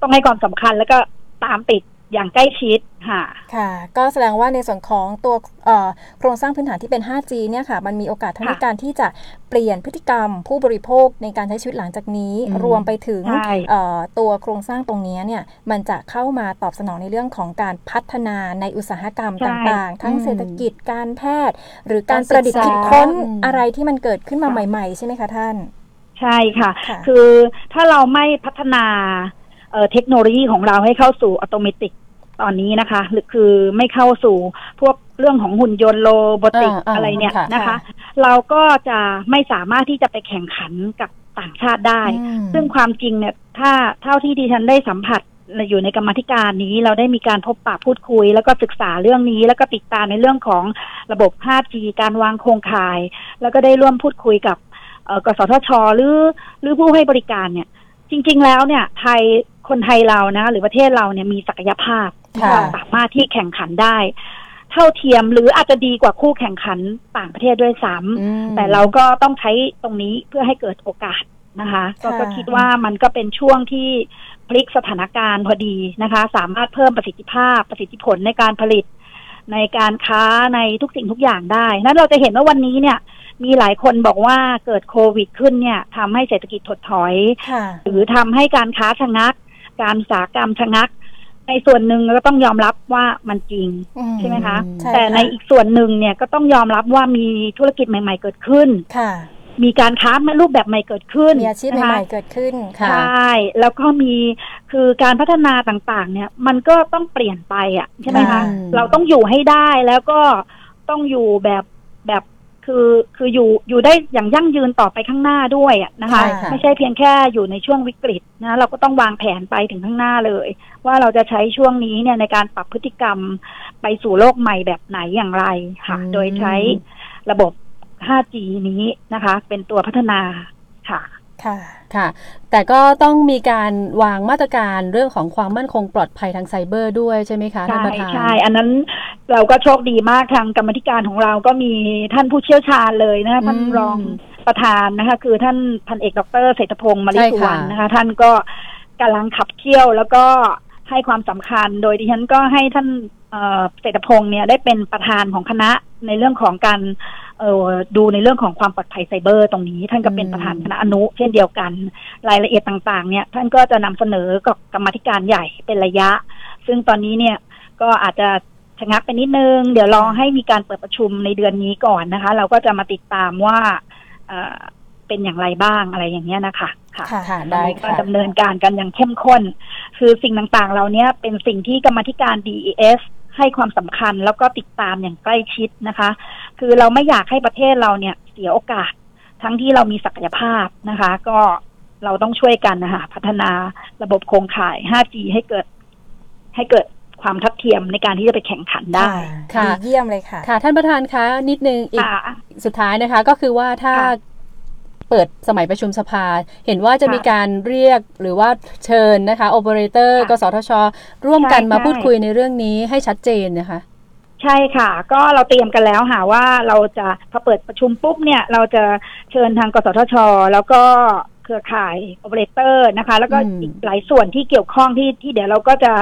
ต้องให้ความสำคัญแล้วก็ตามติด อย่างใกล้ชิดค่ะค่ะ ก็แสดงว่าในส่วนของตัวเอ่อโครงสร้างพื้นฐานที่เป็น 5G เนี่ยค่ะ มันมีโอกาสทั้งในค่ะการที่จะเปลี่ยนพฤติกรรมผู้บริโภคในการใช้ชีวิตหลังจากนี้อืมรวมไปถึงใช่เอ่อตัวโครงสร้างตรงนี้เนี่ยมันจะเข้ามาตอบสนองในเรื่องของการพัฒนาในอุตสาหกรรมใช่ต่างๆ ทั้งอืมเศรษฐกิจการแพทย์ หรือการการประดิษฐ์ศึคิกดษาค้นอืมอะไรที่มันเกิดขึ้นมาใหม่ ๆ ใช่ไหมคะท่าน ใช่ค่ะค่ะคือถ้าเราไม่พัฒนาเอ่อเทคโนโลยีของเราให้เข้าสู่อัตโนมัติ ตอนนี้นะคะหรือคือไม่เข้าสู่พวกเรื่องของหุ่นยนต์โรบอติกอ่าอ่าอะไรเนี่ยค่ะนะคะค่ะเราก็จะไม่สามารถที่จะไปแข่งขันกับต่างชาติได้อืมซึ่งความจริงเนี่ยถ้าเท่าที่ดิฉันได้สัมผัสอยู่ในกรรมาธิการนี้เราได้มีการพบปะพูดคุย แล้วก็ศึกษาเรื่องนี้ แล้วก็ติดตามในเรื่องของระบบ 5G การวางโครงข่าย แล้วก็ได้ร่วมพูดคุยกับเอ่อกสทช หรือหรือผู้ให้บริการเนี่ย จริง ๆ แล้วเนี่ยไทยคนไทยเรานะ หรือประเทศเราเนี่ยมีศักยภาพที่ค่ะเราสามารถที่แข่งขันได้ เท่าเทียมหรืออาจจะดีกว่าคู่แข่งขันต่างประเทศด้วยซ้ำอืมแต่เราก็ต้องใช้ตรงนี้เพื่อให้เกิดโอกาสนะคะก็ค่ะก็คิดว่ามันก็เป็นช่วงที่พลิกสถานการณ์พอดีนะคะ สามารถเพิ่มประสิทธิภาพประสิทธิผลในการผลิต ในการค้าในทุกสิ่งทุกอย่างได้ นั้นเราจะเห็นว่าวันนี้เนี่ย มีหลายคนบอกว่าเกิดโควิดขึ้นเนี่ยทำให้เศรษฐกิจถดถอยค่ะหรือทำให้การค้าชะงัก การอุตสาหกรรมชะงัก ในส่วนหนึ่งก็ต้องยอมรับว่ามันจริงอืมใช่ไหมคะใช่แต่ในค่ะอีกส่วนหนึ่งเนี่ยก็ต้องยอมรับว่ามีธุรกิจใหม่ ๆ เกิดขึ้นค่ะมีการค้ารูปแบบใหม่เกิดขึ้นมีอาชีพนะคะใหม่ๆเกิดขึ้นค่ะใช่แล้วก็มีคือการพัฒนาต่างๆ เนี่ย มันก็ต้องเปลี่ยนไปอะใช่ไหมคะค่ะเราต้องอยู่ให้ได้แล้วก็ต้องอยู่แบบแบบ คือคืออยู่อยู่ได้อย่างยั่งยืนต่อไปข้างหน้าด้วยอะนะคะ ใช่ค่ะ ไม่ใช่เพียงแค่อยู่ในช่วงวิกฤตนะเราก็ต้องวางแผนไปถึงข้างหน้าเลย ว่าเราจะใช้ช่วงนี้เนี่ยในการปรับพฤติกรรมไปสู่โลกใหม่แบบไหนอย่างไรค่ะ อืม โดยใช้ระบบ 5G นี้นะคะ เป็นตัวพัฒนาค่ะ ค่ะค่ะ แต่ก็ต้องมีการวางมาตรการเรื่องของความมั่นคงปลอดภัยทางไซเบอร์ด้วยใช่ไหมคะท่านใช่ประธานใช่ อันนั้นเราก็โชคดีมากทางกรรมธิการของเราก็มีท่านผู้เชี่ยวชาญเลยนะคะท่านอืมรองประธานนะคะ คือท่านพันเอกดรเศรษฐพงศ์มาริใช่สุวรรณค่ะนะคะ ท่านก็กำลังขับเคี่ยวแล้วก็ให้ความสำคัญ โดยดิฉันก็ให้ท่านเอ่อเศรษฐพงศ์เนี่ยได้เป็นประธานของคณะในเรื่องของการ เอ่อดูในเรื่องของความปลอดภัยไซเบอร์ตรงนี้ ท่านก็เป็นประธานคณะอนุ เช่นเดียวกัน รายละเอียดต่างๆ เนี่ยท่านก็จะนำเสนอกับกรรมาธิการใหญ่เป็นระยะ ซึ่งตอนนี้เนี่ยก็อาจจะชะงักไปนิดนึง เดี๋ยวรอให้มีการเปิดประชุมในเดือนนี้ก่อนนะคะ เราก็จะมาติดตามว่าเอ่อเป็นอย่างไรบ้างอะไรอย่างเงี้ยนะคะค่ะค่ะค่ะตอนได้นี้ก็ค่ะดำเนินการกันอย่างเข้มข้น คือสิ่งต่างๆเราเนี้ยเป็นสิ่งที่กรรมาธิการ DES ให้ความสำคัญแล้วก็ติดตามอย่างใกล้ชิดนะคะ คือเราไม่อยากให้ประเทศเราเนี่ยเสียโอกาส ทั้งที่เรามีศักยภาพนะคะ ก็เราต้องช่วยกันนะคะพัฒนาระบบโครงข่าย 5G ให้เกิดให้เกิดความทัดเทียมในการที่จะไปแข่งขันได้ค่ะดีเยี่ยมเลยค่ะ ค่ะ ท่านประธานคะนิดนึงอีกค่ะสุดท้ายนะคะ ก็คือว่าถ้าค่ะ เปิดสมัยประชุมสภา เห็นว่าจะค่ะมีการเรียกหรือว่าเชิญนะคะโอเปอเรเตอร์ค่ะกสทช ร่วมกันใช่มาใช่พูดคุยในเรื่องนี้ให้ชัดเจนนะคะใช่ค่ะ ก็เราเตรียมกันแล้วค่ะว่าเราจะพอเปิดประชุมปุ๊บเนี่ย เราจะเชิญทางกสทช แล้วก็เครือข่ายโอเปอเรเตอร์นะคะ แล้วก็อืมอีกหลายส่วนที่เกี่ยวข้องที่ที่เดี๋ยวเราก็จะ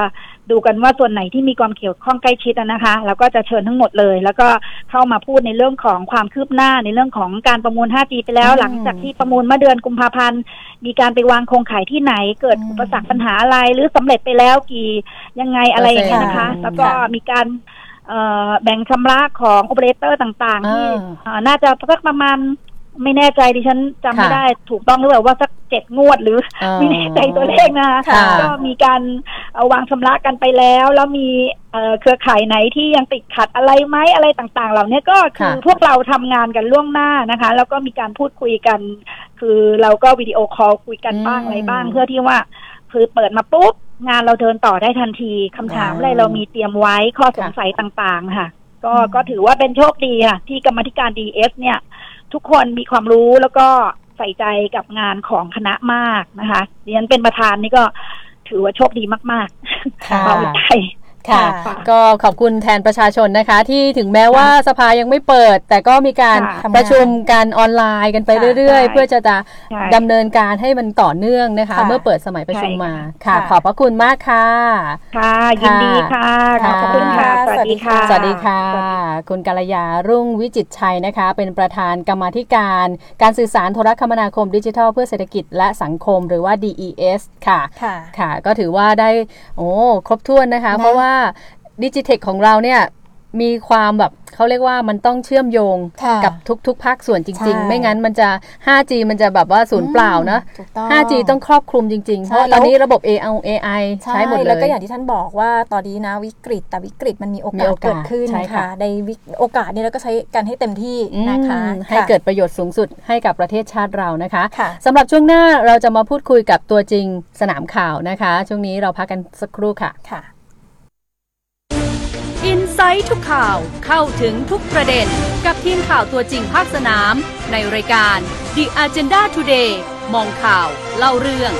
ดูกันว่าส่วนไหนที่มีความเกี่ยวข้องใกล้ชิดอะนะคะ แล้วก็จะเชิญทั้งหมดเลย แล้วก็เข้ามาพูดในเรื่องของความคืบหน้าในเรื่องของการประมูล 5G ไปแล้วอืมหลังจากที่ประมูลเมื่อเดือนกุมภาพันธ์มีการไปวางโครงข่ายที่ไหน เกิดอืมอุปสรรคปัญหาอะไรหรือสำเร็จไปแล้วกี่ยังไงอะไรอย่างเงี้ยนะคะเปอร์เซ็นต์แล้วก็ค่ะมีการเอ่อแบ่งชำระของโอเปอเรเตอร์ต่างๆที่อ่าเอ่อน่าจะสักประมาณ ไม่แน่ใจดิฉันจำไม่ค่ะได้ถูกต้องหรือเปล่าว่าสักเจ็ดงวดหรืออ๋อไม่แน่ใจตัวเลขนะคะค่ะก็มีการเอาวางชำระกันไปแล้ว แล้วมีเอ่อเครือข่ายไหนที่ยังติดขัดอะไรไหมอะไรต่าง ๆ เหล่านี้ก็คือค่ะพวกเราทำงานกันล่วงหน้านะคะ แล้วก็มีการพูดคุยกัน คือเราก็ video call คุยกันบ้างอืมอะไรบ้าง เพื่อที่ว่าคือเปิดมาปุ๊บงานเราเดินต่อได้ทันทีคำถามอ่าอะไรเรามีเตรียมไว้ข้อสงสัยต่างๆ ค่ะ ก็ก็ถือว่าเป็นโชคดีค่ะที่กรรมาธิการ DES เนี่ย ทุกคนมีความรู้แล้วก็ใส่ใจกับงานของคณะมากนะคะดิฉันเป็นประธานนี่ก็ถือว่าโชคดีมากค่ะๆเบาใจ ค่ะค่ะ ก็ขอบคุณแทนประชาชนนะคะ ที่ถึงแม้ว่าสภายังไม่เปิด แต่ก็มีการค่ะประชุมกันออนไลน์กันไปค่ะเรื่อยใช่ๆเพื่อจะจะใช่ดำเนินการให้มันต่อเนื่องนะคะค่ะเมื่อเปิดสมัยประชุมใช่มาค่ะค่ะ ขอบพระคุณมากค่ะ ค่ะยินดีค่ะค่ะขอบคุณค่ะสวัสดีค่ะ สวัสดีค่ะ คุณกัลยารุ่งวิจิตรชัยนะคะ เป็นประธานกรรมาธิการ การสื่อสารโทรคมนาคมดิจิทัล เพื่อเศรษฐกิจและสังคมหรือว่า DES ค่ะค่ะค่ะก็ถือว่าได้โอ้ครบถ้วนนะคะนะเพราะว่าดิจิเทคของเราเนี่ยมีความแบบเขาเรียกว่ามันต้องเชื่อมโยงค่ะกับทุก ๆ ภาคส่วนจริงใช่ๆไม่งั้นมันจะ 5G มันจะแบบว่าศูนย์เปล่านะถูกต้อง 5G ต้องครอบคลุมจริง ๆ เพใช่ราะตอนนี้ระบบ AI AI ใช่ใช้หมดเลย แล้วก็อย่างที่ท่านบอกว่าตอนนี้นะวิกฤต แต่วิกฤตมันมีโอมีกาสโอกาสเกิดขึ้นใช่ค่ะค่ะ ในวิกโอกาสนี้เราก็ใช้กันให้เต็มที่นะคะอืมให้เกิดประโยชน์สูงสุดให้กับประเทศชาติเรานะคะค่ะสำหรับช่วงหน้าเราจะมาพูดคุยกับตัวจริงสนามข่าวนะคะ ช่วงนี้เราพักกันสักครู่ค่ะค่ะ อินไซต์ทุกข่าวเข้าถึงทุกประเด็น กับทีมข่าวตัวจริงภาคสนาม ในรายการ The Agenda Today มองข่าวเล่าเรื่อง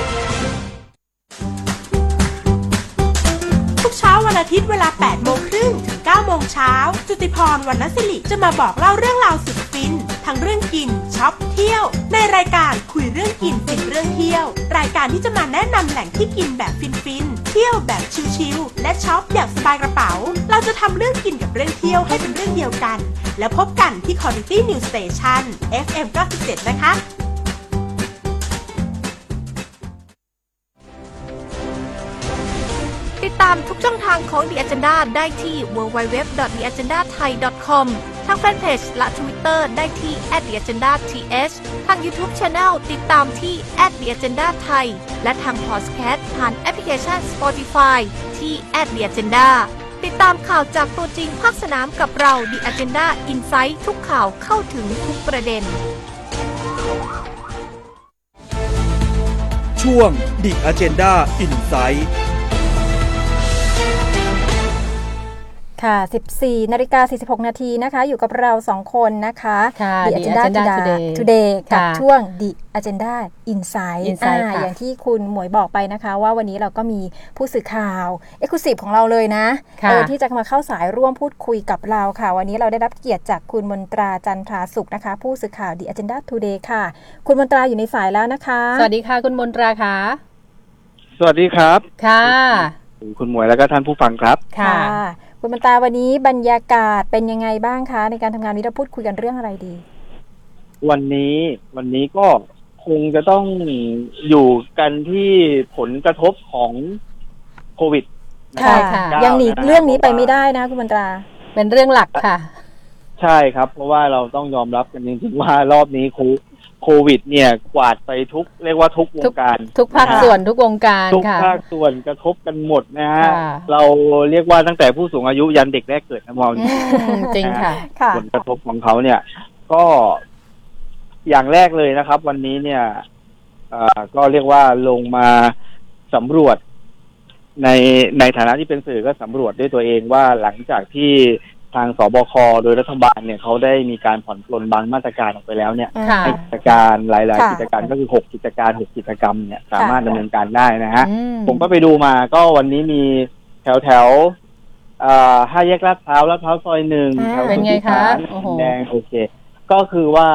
ช้าวันอาทิตย์เวลา 8 โมงครึ่งถึง 9 โมงเช้า จุติพรวรรณศิริจะมาบอกเล่าเรื่องราวสุดฟิน ทั้งเรื่องกินช็อปเที่ยว ในรายการคุยเรื่องกินฟินเรื่องเที่ยว รายการที่จะมาแนะนำแหล่งที่กินแบบฟินฟินๆเที่ยวแบบชิลๆและช็อปอย่างสบายกระเป๋า เราจะทำเรื่องกินกับเรื่องเที่ยวให้เป็นเรื่องเดียวกัน แล้วพบกันที่ Quality News Station FM 97นะคะ ตามทุกช่องทางของ The Agenda ได้ที่ www.theagendathai.com ทางแฟนเพจและ Twitter ได้ที่ @theagendath ทาง YouTube Channel ติดตามที่ @theagendathai และทางพอดแคสต์ผ่านแอปพลิเคชัน Spotify ที่ @theagenda ติดตามข่าวจากตัวจริงภาคสนามกับเรา The Agenda Insight ทุกข่าวเข้าถึงทุกประเด็น ช่วง The Agenda Insight ค่ะ 14 นาฬิกา 46 นาทีนะคะ อยู่กับเราสองคนนะคะค่ะ The The Agenda Agenda Today Today Today กับค่ะช่วง The Agenda Insight Insight อ่าค่ะอย่างที่คุณหมวยบอกไปนะคะ ว่าวันนี้เราก็มีผู้สื่อข่าว e x c l u s i v e ของเราเลยนะค่ะเออที่จะมาเข้าสายร่วมพูดคุยกับเราค่ะ วันนี้เราได้รับเกียรติจากคุณมนตราจันทราสุขนะคะ ผู้สื่อข่าว The Agenda Today ค่ะ คุณมนตราอยู่ในสายแล้วนะคะ สวัสดีค่ะ คุณมนตราค่ะ สวัสดีครับ ค่ะ คุณหมวยแล้วก็ท่านผู้ฟังครับ ค่ะ คุณมนตราวันนี้บรรยากาศเป็นยังไงบ้างคะ ในการทำงานนี้เราพูดคุยกันเรื่องอะไรดี วันนี้วันนี้ก็คงจะต้องอยู่กันที่ผลกระทบของโควิดนะค่ะรับค่ะ ยังหนีะเรื่องนี้ไปไม่ได้นะคุณมนตราเป็นเรื่องหลักค่ะ ใช่ครับ เพราะว่าเราต้องยอมรับกันจริงๆว่ารอบนี้โค โควิด เนี่ยกวาดไปทุกเรียกว่าทุกวทุงกการ ทุกภาคนะฮะส่วนทุกวงการทุกค่ะภาคส่วนกระทบกันหมดนะฮะค่ะเราเรียกว่าตั้งแต่ผู้สูงอายุยันเด็กแรกเกิดนะมองอืมจริงค่ะค่ะผลกระทบของเขาเนี่ย ก็อย่างแรกเลยนะครับ วันนี้เนี่ยเอ่อก็เรียกว่าลงมาสำรวจในในฐานะที่เป็นสื่อก็สำรวจด้วยตัวเองว่าหลังจากที่ ทางสบคโดยรัฐบาลเนี่ยเขาได้มีการผ่อนปลนบางมาตรการออกไปแล้วเนี่ยค่ะ ให้กิจการหลายค่ะๆกิจการก็คือหกกิจการหกกิจกรรมเนี่ยสามารถดำเนินการได้นะฮะ อืมผมก็ไปดูมาก็วันนี้มีแถวแถวๆเอ่อห้าแยกลาดพร้าวลาดพร้าวซอยหนึ่งอ่าแถวเป็นไงคะสุทธิสารโอ้โห แดงโอเค ก็คือว่า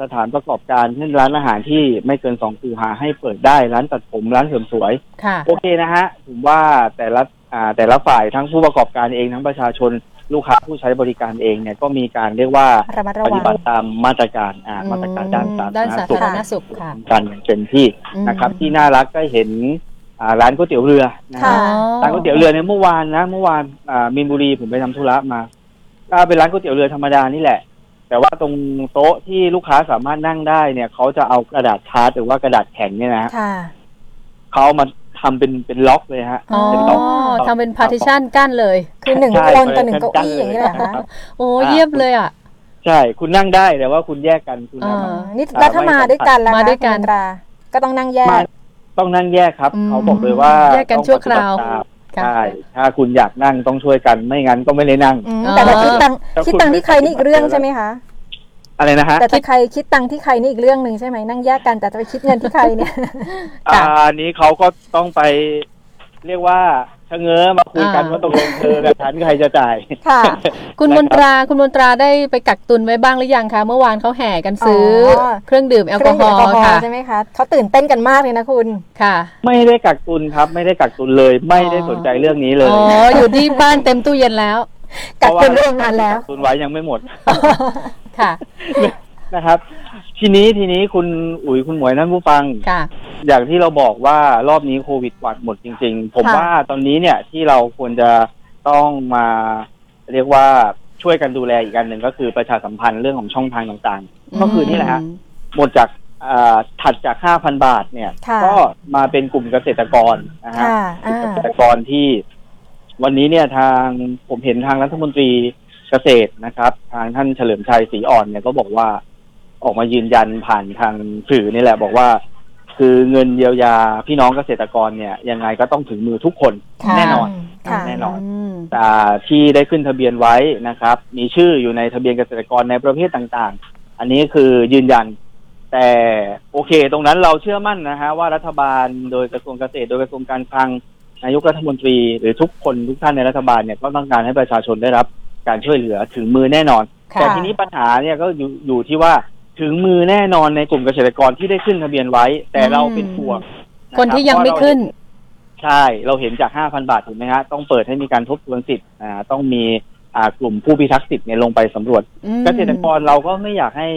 สถานประกอบการเช่นร้านอาหารที่ไม่เกินสองคูหาให้เปิดได้ร้านตัดผมร้านเสริมสวย ค่ะ โอเคนะฮะ ผมว่าแต่ละอ่าแต่ละฝ่ายทั้งผู้ประกอบการเองทั้งประชาชน ลูกค้าผู้ใช้บริการเองเนี่ยก็มีการเรียกว่าระมัดระปวัฏิงบัติตามมาตรการอ่ามาตรการด้านสาธาด้านรณสาสุขธารณสุขค่ะกันอย่างเต็มที่อืมนะครับ ที่น่ารักก็เห็นอ่าร้านก๋วยเตี๋ยวเรือนะค่ะ ฮะ ร้านก๋วยเตี๋ยวเรือในยเมื่อวานนะเมื่อวานอ่ามีนบุรีผมไปทำธุระมาก็เป็นร้านก๋วยเตี๋ยวเรือธรรมดานี่แหละ แต่ว่าตรงโต๊ะที่ลูกค้าสามารถนั่งได้เนี่ยเขาจะเอากระดาษชาร์ตหรือว่ากระดาษแข็งเนี่ยนะฮะค่ะ เขาเอามา ทำเป็นเป็นล็อกเลยฮะอ๋อเป็นล็อกทำเป็น partition กั้นเลย คือหนึ่งใช่คนต่อหนึ่งเก้าอี้อย่างนี้เหรอครัคะบโอ้เยี่ยมเลยอะใช่ คุณนั่งได้แต่ว่าคุณแยกกันคุณอ่านั่งนี่แล้วถ้ามาด้วยกันล่ะคะมาด้วยกันคุณตราก็ต้องนั่งแยมากต้องนั่งแยกครับอืมเขาบอกเลยว่าแยกกันต้องชั่วคราวปฏิบัติตามค่ะใช่ถ้าคุณอยากนั่งต้องช่วยกันไม่งั้นก็ไม่ได้นั่งอืมแต่ถ้าคิดตังค์แล้วคุณคิดตังค์ที่ใครนี่อีกเรื่องใช่ไหมคะ อะไรนะฮะแต่ถ้าใครคิดตังค์ที่ใครนี่อีกเรื่องหนึ่งใช่ไหมนั่งแยกกันแต่จะไปคิดเงินที่ใครเนี่ยอ่าอันนี้เขาก็ต้องไปเรียกว่าชะเง้อมาคุยกันอ่าว่าตกลงเธอกับฉันใครจะจ่ายค่ะ คุณมนตราคุณมนตราได้ไปกักตุนไว้บ้างหรือยังคะเมื่อวานเขาแห่กันซื้อออเครื่องดื่มแอลกอฮอล์ค่ะใช่ไหมคะเขาตื่นเต้นกันมากเลยนะคุณค่ะ ไม่ได้กักตุนครับไม่ได้กักตุนเลย ไม่ได้สนใจเรื่องนี้เลยอ๋ออยู่ที่บ้านเต็มตู้เย็นแล้วกักตุนเรื่องนานแล้วกักตุนไว้ยังไม่หมด ค่ะ นะครับ ทีนี้ทีนี้คุณอุ๋ยคุณหมวยนั่นผู้ฟัง ค่ะ อย่างที่เราบอกว่ารอบนี้โควิดกวาดหมดจริง ๆ ผมค่ะ ว่าตอนนี้เนี่ยที่เราควรจะต้องมาเรียกว่าช่วยกันดูแลอีกอันหนึ่งก็คือประชาสัมพันธ์เรื่องของช่องทางต่าง ๆ ก็คือนี่แหละฮะหมดจากอ่าถัดจาก 5,000 บาทเนี่ย ค่ะ ก็มาเป็นกลุ่มเกษตรกรนะฮะ ค่ะ อ่า เกษตรกรที่วันนี้เนี่ยทางผมเห็นทางรัฐมนตรี เกษตรนะครับ ทางท่านเฉลิมชัยศรีอ่อนเนี่ยก็บอกว่าออกมายืนยันผ่านทางสื่อนี่แหละ บอกว่า คือเงินเยียวยาพี่น้องเกษตรกรเนี่ย ยังไงก็ต้องถึงมือทุกคนค่ะแน่นอนค่ะแน่นอนมแต่ที่ได้ขึ้นทะเบียนไว้นะครับ มีชื่ออยู่ในทะเบียนเกษตรกรในประเภทต่างๆ อันนี้คือยืนยัน แต่โอเค ตรงนั้นเราเชื่อมั่นนะฮะว่ารัฐบาลโดยกระทรวงเกษตร โดยกระทรวงการคลังนายกรัฐมนตรีหรือทุกคนทุกท่านในรัฐบาลเนี่ยก็ต้องการให้ประชาชนได้รับ การช่วยเหลือถึงมือแน่นอนค่ะแต่ทีนี้ปัญหาเนี่ยก็อยู่อยู่ที่ว่าถึงมือแน่นอนในกลุ่มเกษตรกรที่ได้ขึ้นทะเบียนไว้ แต่เราเป็นห่วงะรับคนที่ยังไม่เพราะเราขึ้น ใช่เราเห็นจาก5,000บาทถูกไหมฮะต้องเปิดให้มีการทบทวนสิทธิ์อ่าต้องมีอ่ากลุ่มผู้พิทักษ์สิทธิ์เนี่ยลงไปสำรวจอืมเกษตรกรเราก็ไม่อยากให้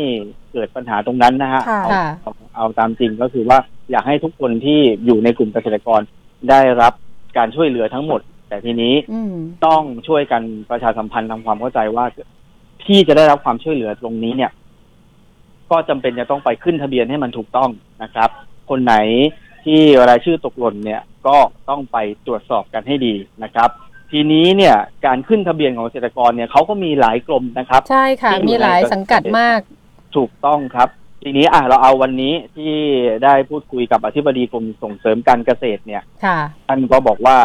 เกิดปัญหาตรงนั้นนะฮะค่ะเอาค่ะเอาเอาตามจริงก็คือว่าอยากให้ทุกคนที่อยู่ในกลุ่มเกษตรกรได้รับการช่วยเหลือทั้งหมด แต่ทีนี้อืมต้องช่วยกันประชาสัมพันธ์ทำความเข้าใจว่าที่จะได้รับความช่วยเหลือตรงนี้เนี่ย ก็จำเป็นจะต้องไปขึ้นทะเบียนให้มันถูกต้องนะครับ คนไหนที่รายชื่อตกหล่นเนี่ย ก็ต้องไปตรวจสอบกันให้ดีนะครับ ทีนี้เนี่ย การขึ้นทะเบียนของเกษตรกรเนี่ยเขาก็มีหลายกรมนะครับ ใช่ค่ะที่อยู่มีหลายในสังกัดมาก ถูกต้องครับ ทีนี้อะเราเอาวันนี้ที่ได้พูดคุยกับอธิบดีกรมส่งเสริมการเกษตรเนี่ยค่ะท่านก็บอกว่า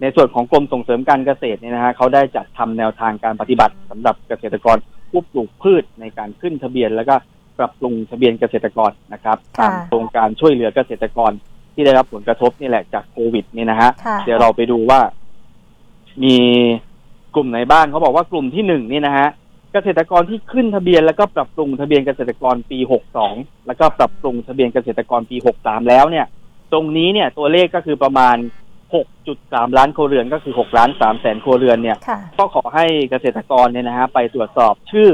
ในส่วนของกรมส่งเสริมการเกษตรเนี่ยนะฮะเขาได้จัดทำแนวทางการปฏิบัติสำหรับเกษตรกรผู้ปลูกพืชในการขึ้นทะเบียน แล้วก็ปรับปรุงทะเบียนเกษตรกรนะครับค่ะตามโครงการช่วยเหลือเกษตรกรที่ได้รับผลกระทบนี่แหละจากโควิดนี่นะฮะค่ะเดี๋ยวเราไปดูว่า มีกลุ่มไหนบ้างเขาบอกว่ากลุ่มที่หนึ่งนี่นะฮะเกษตรกรที่ขึ้นทะเบียนแล้วก็ปรับปรุงทะเบียนเกษตรกรปีหกสองแล้วก็ปรับปรุงทะเบียนเกษตรกรปีหกสามแล้วเนี่ย ตรงนี้เนี่ยตัวเลขก็คือประมาณ 6.3 ล้านครัวเรือนก็คือ 6 ล้าน3แสนครัวเรือนเนี่ย ค่ะ ก็ขอให้เกษตรกรเนี่ยนะฮะไปตรวจสอบชื่อ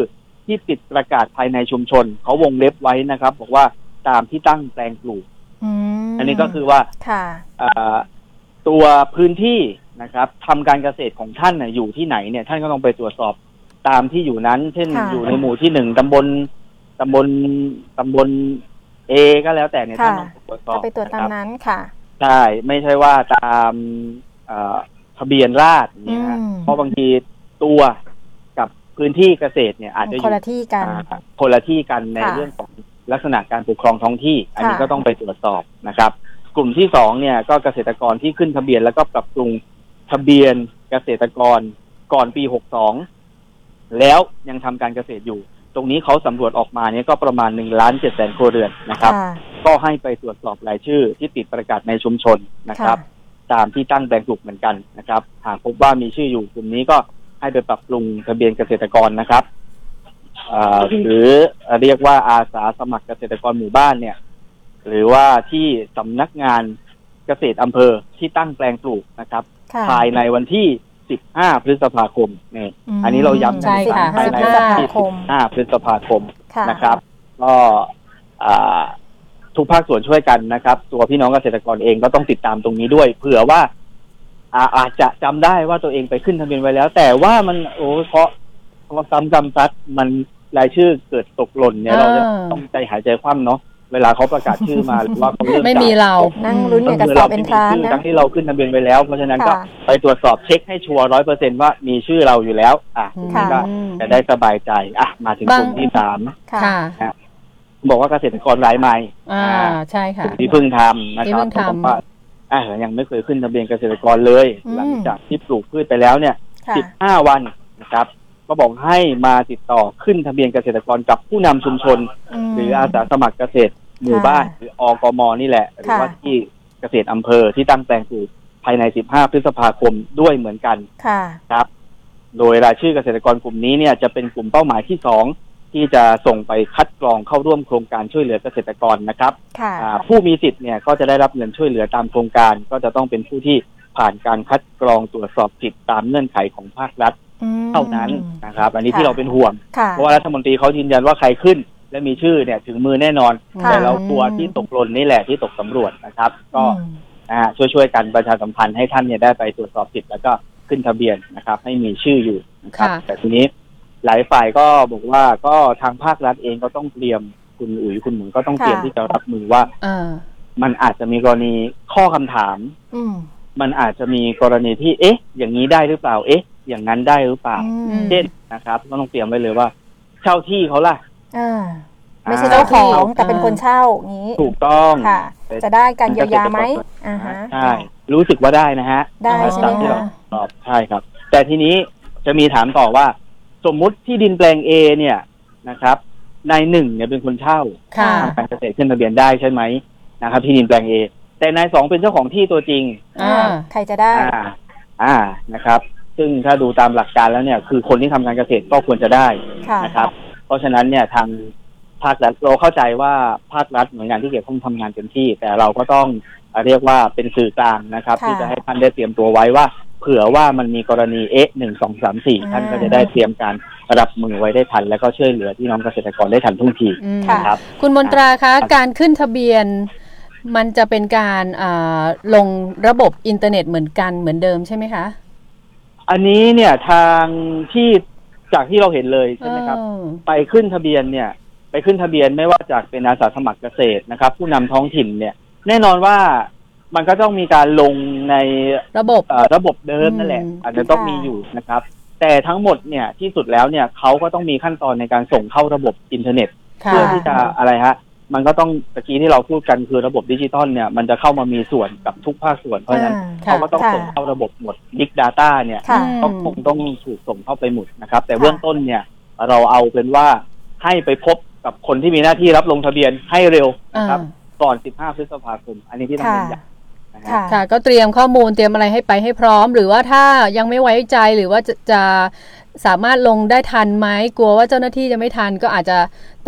ที่ติดประกาศภายในชุมชน เขาวงเล็บไว้นะครับ บอกว่าตามที่ตั้งแปลงปลูก อืมอันนี้ก็คือว่าค่ะอ่าตัวพื้นที่นะครับทำการเกษตรของท่านน่ะอยู่ที่ไหนเนี่ยท่านก็ต้องไปตรวจสอบตามที่อยู่นั้น เช่นค่ะอยู่ในหมู่ที่หนึ่งตำบลตำบลตำบลเอก็แล้วแต่เนี่ยท่านต้องไปตรวจสอก็บไปตรวจตามนะครับนั้นค่ะ ใช่ไม่ใช่ว่าตามเอ่อทะเบียนราษฎร์เนี่ยฮะอืมเพราะบางทีตัวกับพื้นที่เกษตรเนี่ยอาจจะอคนยู่ละที่กันอ่าคนละที่กันในค่ะเรื่องของลักษณะการปกครองท้องที่ อันนี้ค่ะก็ต้องไปตรวจสอบนะครับ กลุ่มที่สองเนี่ยก็เกษตรกรที่ขึ้นทะเบียนแล้วก็ปรับปรุงทะเบียนเกษตรกรก่อนปีหกสองแล้วยังทำการเกษตรอยู่ ตรงนี้เขาสำรวจออกมาเนี่ยก็ประมาณหนึ่งล้านเจ็ดแสนครัวเรือนนะครับ ค่ะก็ให้ไปตรวจสอบรายชื่อที่ติดประกาศในชุมชนนะครับ ตามที่ตั้งแปลงปลูกเหมือนกันนะครับ หากพบว่ามีชื่ออยู่กลุ่มนี้ก็ให้ไปปรับปรุงทะเบียนเกษตรกรนะครับอ่าหรือเรียกว่าอาสาสมัครเกษตรกรหมู่บ้านเนี่ย หรือว่าที่สำนักงานเกษตรอำเภอที่ตั้งแปลงปลูกนะครับ ค่ะ ภายในวันที่ 15 พฤษภาคมนี่มอันนี้เราย้ำใช่ค่ะภายใน15วันที่คม15 พฤษภาคมค่ะนะครับ ก็อ่าทุกภาคส่วนช่วยกันนะครับ ตัวพี่น้องเกษตรกรเองก็ต้องติดตามตรงนี้ด้วย เผื่อว่าอาอาจจะจำได้ว่าตัวเองไปขึ้นทะเบียนไว้แล้ว แต่ว่ามันโอ้เพราะเพราะซ้ำจำซัดมันรายชื่อเกิดตกหล่นเนี่ยอ่าเราจะต้องใจหายใจคว่ำเนาะ เวลาเขาประกาศชื่อมาหรือว่าเขาเริ่มไม่มีจ่ยเรานั่งลุ้นอย่างกับสอบเอนทรานชื่อนะทั้งที่เราขึ้นทะเบียนไปแล้ว เพราะฉะนั้นก็ค่ะไปตรวจสอบเช็คให้ชัวร์ร้อยเปอร์เซ็นว่ามีชื่อเราอยู่แล้ว อะค่ะก็จะได้สบายใจอะมาถึงบางกลุ่มที่สามค่ะค่ะบอกว่าเกษตรกรรายใหม่ อ่าใช่ค่ะกลุ่มที่เพิ่งทำนะที่ครัเพิ่บงทำเขาบอกว่าอะยังไม่เคยขึ้นทะเบียนเกษตรกรเลยอืมหลังจากที่ปลูกพืชไปแล้วเนี่ยค่ะสิบห้าวันนะครับ ก็บอกให้มาติดต่อขึ้นทะเบียนเกษตรกรกับผู้นำชุมชนมหรืออาสาสมัครเกษตรหมู่บ้านหรืออกมนี่แหละ หรือว่าค่ะที่เกษตรอำเภอที่ตั้งแปลงปลูกภายใน 15 พฤษภาคมด้วยเหมือนกันค่ะ ครับ โดยรายชื่อเกษตรกรกลุ่มนี้เนี่ยจะเป็นกลุ่มเป้าหมายที่สองที่จะส่งไปคัดกรองเข้าร่วมโครงการช่วยเหลือเกษตรกรนะครับ ค่ะ อ่าผู้มีสิทธิ์เนี่ยก็จะได้รับเงินช่วยเหลือตามโครงการ ก็จะต้องเป็นผู้ที่ผ่านการคัดกรองตรวจสอบสิทธิ์ตามเงื่อนไขของภาครัฐอืม เท่านั้นนะครับ อันนี้ค่ะที่เราเป็นห่วงค่ะเพราะว่ารัฐมนตรีเขายืนยันว่าใครขึ้น และมีชื่อเนี่ยถึงมือแน่นอนค่ะแต่เราตัวที่ตกหล่นนี่แหละที่ตกสำรวจนะครับ ก็อืมอ่าช่วยช่วยๆกันประชาสัมพันธ์ให้ท่านเนี่ยได้ไปตรวจสอบสิทธิ์แล้วก็ขึ้นทะเบียนนะครับ ให้มีชื่ออยู่นะครับค่ะแต่ทีนี้หลายฝ่ายก็บอกว่าก็ทางภาครัฐเองก็ต้องเตรียมคุณอุ๋ยคุณหมุนก็ต้องเตรียมค่ะที่จะรับมือว่าอ่ามันอาจจะมีกรณีข้อคำถาม อืมมันอาจจะมีกรณีที่ เอ๊ะ อย่างนี้ได้หรือเปล่า เอ๊ะ อย่างนั้นได้หรือเปล่า อืมเช่นนะครับก็ต้องเตรียมไว้เลยว่า เช่าที่เขาล่ะอ่าไม่ใช่อ่เจ้าของอ่าแต่เป็นคนเช่าอย่างนี้ถูกต้อง ค่ะ จะได้การเยียวยาไหมอ่าฮะ ใช่ รู้สึกว่าได้นะฮะได้ใช่ไหมตาที่เราคะ ตอบใช่ครับ แต่ทีนี้จะมีถามต่อว่า สมมุติที่ดินแปลง A เนี่ยนะครับนายหนึ่งเนี่ยเป็นคนเช่าค่ะ ทำการเกษตรขึ้นทะเบียนได้ใช่ไหมนะครับ ที่ดินแปลง A แต่นายสองเป็นเจ้าของที่ตัวจริง อ่า ใครจะได้ อ่า อ่านะครับ ซึ่งถ้าดูตามหลักการแล้วเนี่ยคือคนที่ทำการเกษตรก็ควรจะได้ค่ะนะครับ เพราะฉะนั้นเนี่ยทางภาครัฐเราเข้าใจว่าภาครัฐหน่วยงานที่เกี่ยวข้องทำงานเต็มที่ แต่เราก็ต้องเอ่อเรียกว่าเป็นสื่อกลางนะครับค่ะที่จะให้ท่านได้เตรียมตัวไว้ว่า เผื่อว่ามันมีกรณีเอ๊ะหนึ่งสองสามสี่อ่าท่านก็จะได้เตรียมการรับมือไว้ได้ทัน แล้วก็ช่วยเหลือพี่น้องเกษตรกรได้ทันท่วงทีอืมค่ะนะครับคุณมนตราคะการขึ้นทะเบียนมันจะเป็นการอ่าลงระบบอินเทอร์เน็ตเหมือนกันเหมือนเดิมใช่ไหมคะ อันนี้เนี่ยทางที่จากที่เราเห็นเลยใช่ไหมครับเออไปขึ้นทะเบียนเนี่ย ไปขึ้นทะเบียนไม่ว่าจากเป็นอาสาสมัครเกษตรนะครับ ผู้นำท้องถิ่นเนี่ย แน่นอนว่ามันก็ต้องมีการลงในระบบเอ่อระบบเดิมนั่นแหละอืมอาจจะต้องค่ะมีอยู่นะครับ แต่ทั้งหมดเนี่ยที่สุดแล้วเนี่ยเขาก็ต้องมีขั้นตอนในการส่งเข้าระบบอินเทอร์เน็ตค่ะเพื่อที่จะอะไรฮะ มันก็ต้องตะกี้ที่เราพูดกันคือระบบดิจิตอลเนี่ยมันจะเข้ามามีส่วนกับทุกภาคส่วนเพราะฉะนั้นค่ะเขาก็ต้องค่ะส่งเข้าระบบหมด Big Data เนี่ยค่ะก็คงต้องถูกส่งเข้าไปหมดนะครับ แต่ค่ะเบื้องต้นเนี่ยเราเอาเป็นว่าให้ไปพบกับคนที่มีหน้าที่รับลงทะเบียนให้เร็วนะครับ ก่อน 15 พฤษภาคม อันนี้ที่ต้องค่ะเน้นย้ำนะฮะ ค่ะ ค่ะ ก็เตรียมข้อมูลเตรียมอะไรให้ไปให้พร้อม หรือว่าถ้ายังไม่ไว้ใจหรือว่าจะจะ สามารถลงได้ทันไหมกลัวว่าเจ้าหน้าที่จะไม่ทันก็อาจจะ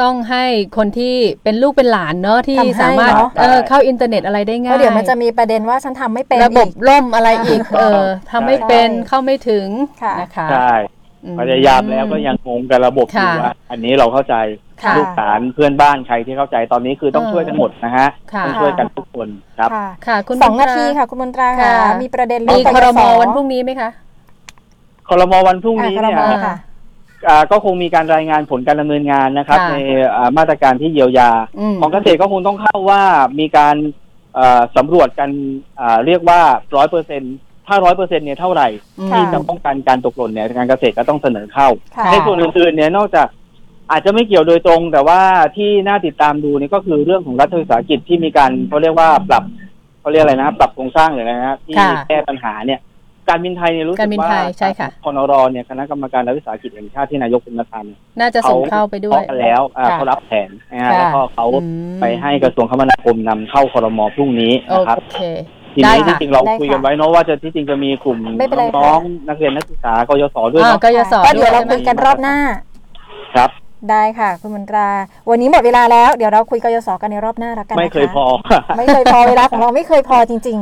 ต้องให้คนที่เป็นลูกเป็นหลานเนอะที่ทำให้สามารถเนอะ เออเข้าอินเทอร์เน็ตอะไรได้เพง่ายราะเดี๋ยวมันจะมีประเด็นว่าฉันทำไม่เป็นระบบอีก ล่มอะไรอีก เออทำไม่เป็นใช่เข้าไม่ถึงค่ะ นะคะใช่อืมพยายามแล้วก็ยังงงกับระบบอยู่ค่ะว่าอันนี้เราเข้าใจค่ะ ลูกหลานเพื่อนบ้านใครที่เข้าใจตอนนี้คือต้องเออช่วยกันหมดนะฮะค่ะ ต้องช่วยกันทุกคนครับ ค่ะ ค่ะ คุณสองมนตนาราทีค่ะ คุณมนตราค่ะค่ะมีประเด็นมีเองครมปยศวันพรุ่งนี้ไหมคะ คอรมอวันพรุ่งนี้อะครเนี่ยมค่ะ อ่าก็คงมีการรายงานผลการดำเนินงานนะครับ ค่ะในอ่ามาตรการที่เยียวยา อืม ของเกษตรก็คงต้องเข้าว่ามีการเอ่อสำรวจกันอ่าเรียกว่าร้อยเปอร์เซ็นถ้าร้อยเปอร์เซ็นเนี่ยเท่าไหร่ค่ะ ที่จะป้องกันการตกหล่นเนี่ยการเกษตรก็ต้องเสนอเข้า ค่ะ ในส่วนอื่นๆเนี่ยนอกจากอาจจะไม่เกี่ยวโดยตรง แต่ว่าที่น่าติดตามดูนี่ก็คือเรื่องของรัฐวิสาหกิจที่มีการเขาเรียกว่าปรับเขาเรียกอะไรนะ ปรับโครงสร้างเลยนะฮะที่ค่ะ แก้ปัญหาเนี่ย การบินไทยเนี่ยรู้สึการบิกนว่าไทยใช่ค่ะพนรเนี่ยคณะกรรมการรัฐวิสาหกิจแห่งชาติที่นายกเป็นประธานเนี่ยน่าจะส่งเข้าไปด้วยเขากันแล้วอ่าค่ะเขารับแผนนะฮะค่ะ แล้วก็เขาอืมไปให้กระทรวงคมนาคมนำเข้าครมพรุ่งนี้โอนะครับ เค ทีได้นี้ค่ะที่จริงเราได้คุยค่ะกันไว้เนอะว่าจะที่จริงจะมีกลุ่มไม่เป็นไรน้องค่ะ ๆนักเรียนนักศึกษากยศด้วยอ่าเนาะก็จะสอนก็เดี๋ยวเราใช่ไหมคุยกันรอบหน้า ครับ ได้ค่ะคุณมนตรา วันนี้หมดเวลาแล้วเดี๋ยวเราคุยกยศกันในรอบหน้าแล้วกันนะคะไม่เคยพอ ไม่เคยพอเวลาของเราไม่เคยพอจริง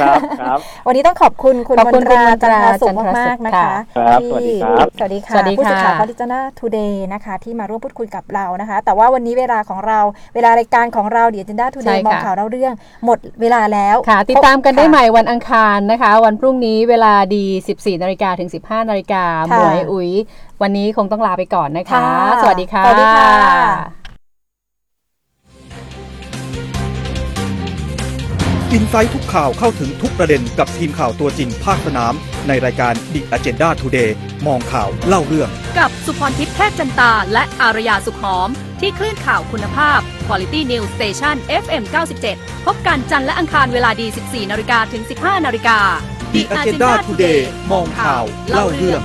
ครับครับๆวันนี้ต้องขอบคุณคุณขอบมคุณนตราคุณมนตจันราทราสุขจันทราสุขมากๆนะคะครับที่สวัสดีครับสวัสดีค่ะสวัสดีผู้สื่อข่าวค่ะพอลิจนาทูเดย์นะคะที่มาร่วมพูดคุยกับเรานะคะ แต่ว่าวันนี้เวลาของเราเวลารายการของเราเดียจินดาทูเดใช่ย์ค่ะมองข่าวเล่าเรื่อง หมดเวลาแล้วค่ะ ติดตามกันได้ค่ะใหม่วันอังคารนะคะ วันพรุ่งนี้เวลาดี 14นาฬิกาถึง 15นาฬิกาหค่ะมวยอุ๋ย วันนี้คงต้องลาไปก่อนนะคะค่ะสวัสดีค่ะ สวัสดีค่ะอินไซต์ทุกข่าวเข้าถึงทุกประเด็นกับทีมข่าวตัวจริงภาคสนาม ในรายการ The Agenda Today มองข่าวเล่าเรื่อง กับสุพรทิพย์แพทย์จันตา และอารยาสุขหอม ที่คลื่นข่าวคุณภาพ Quality News Station FM 97 พบกันจันทร์และอังคารเวลาดี 14 นาฬิกาถึง 15 นาฬิกา The Agenda Today มองข่าวเล่าเรื่อง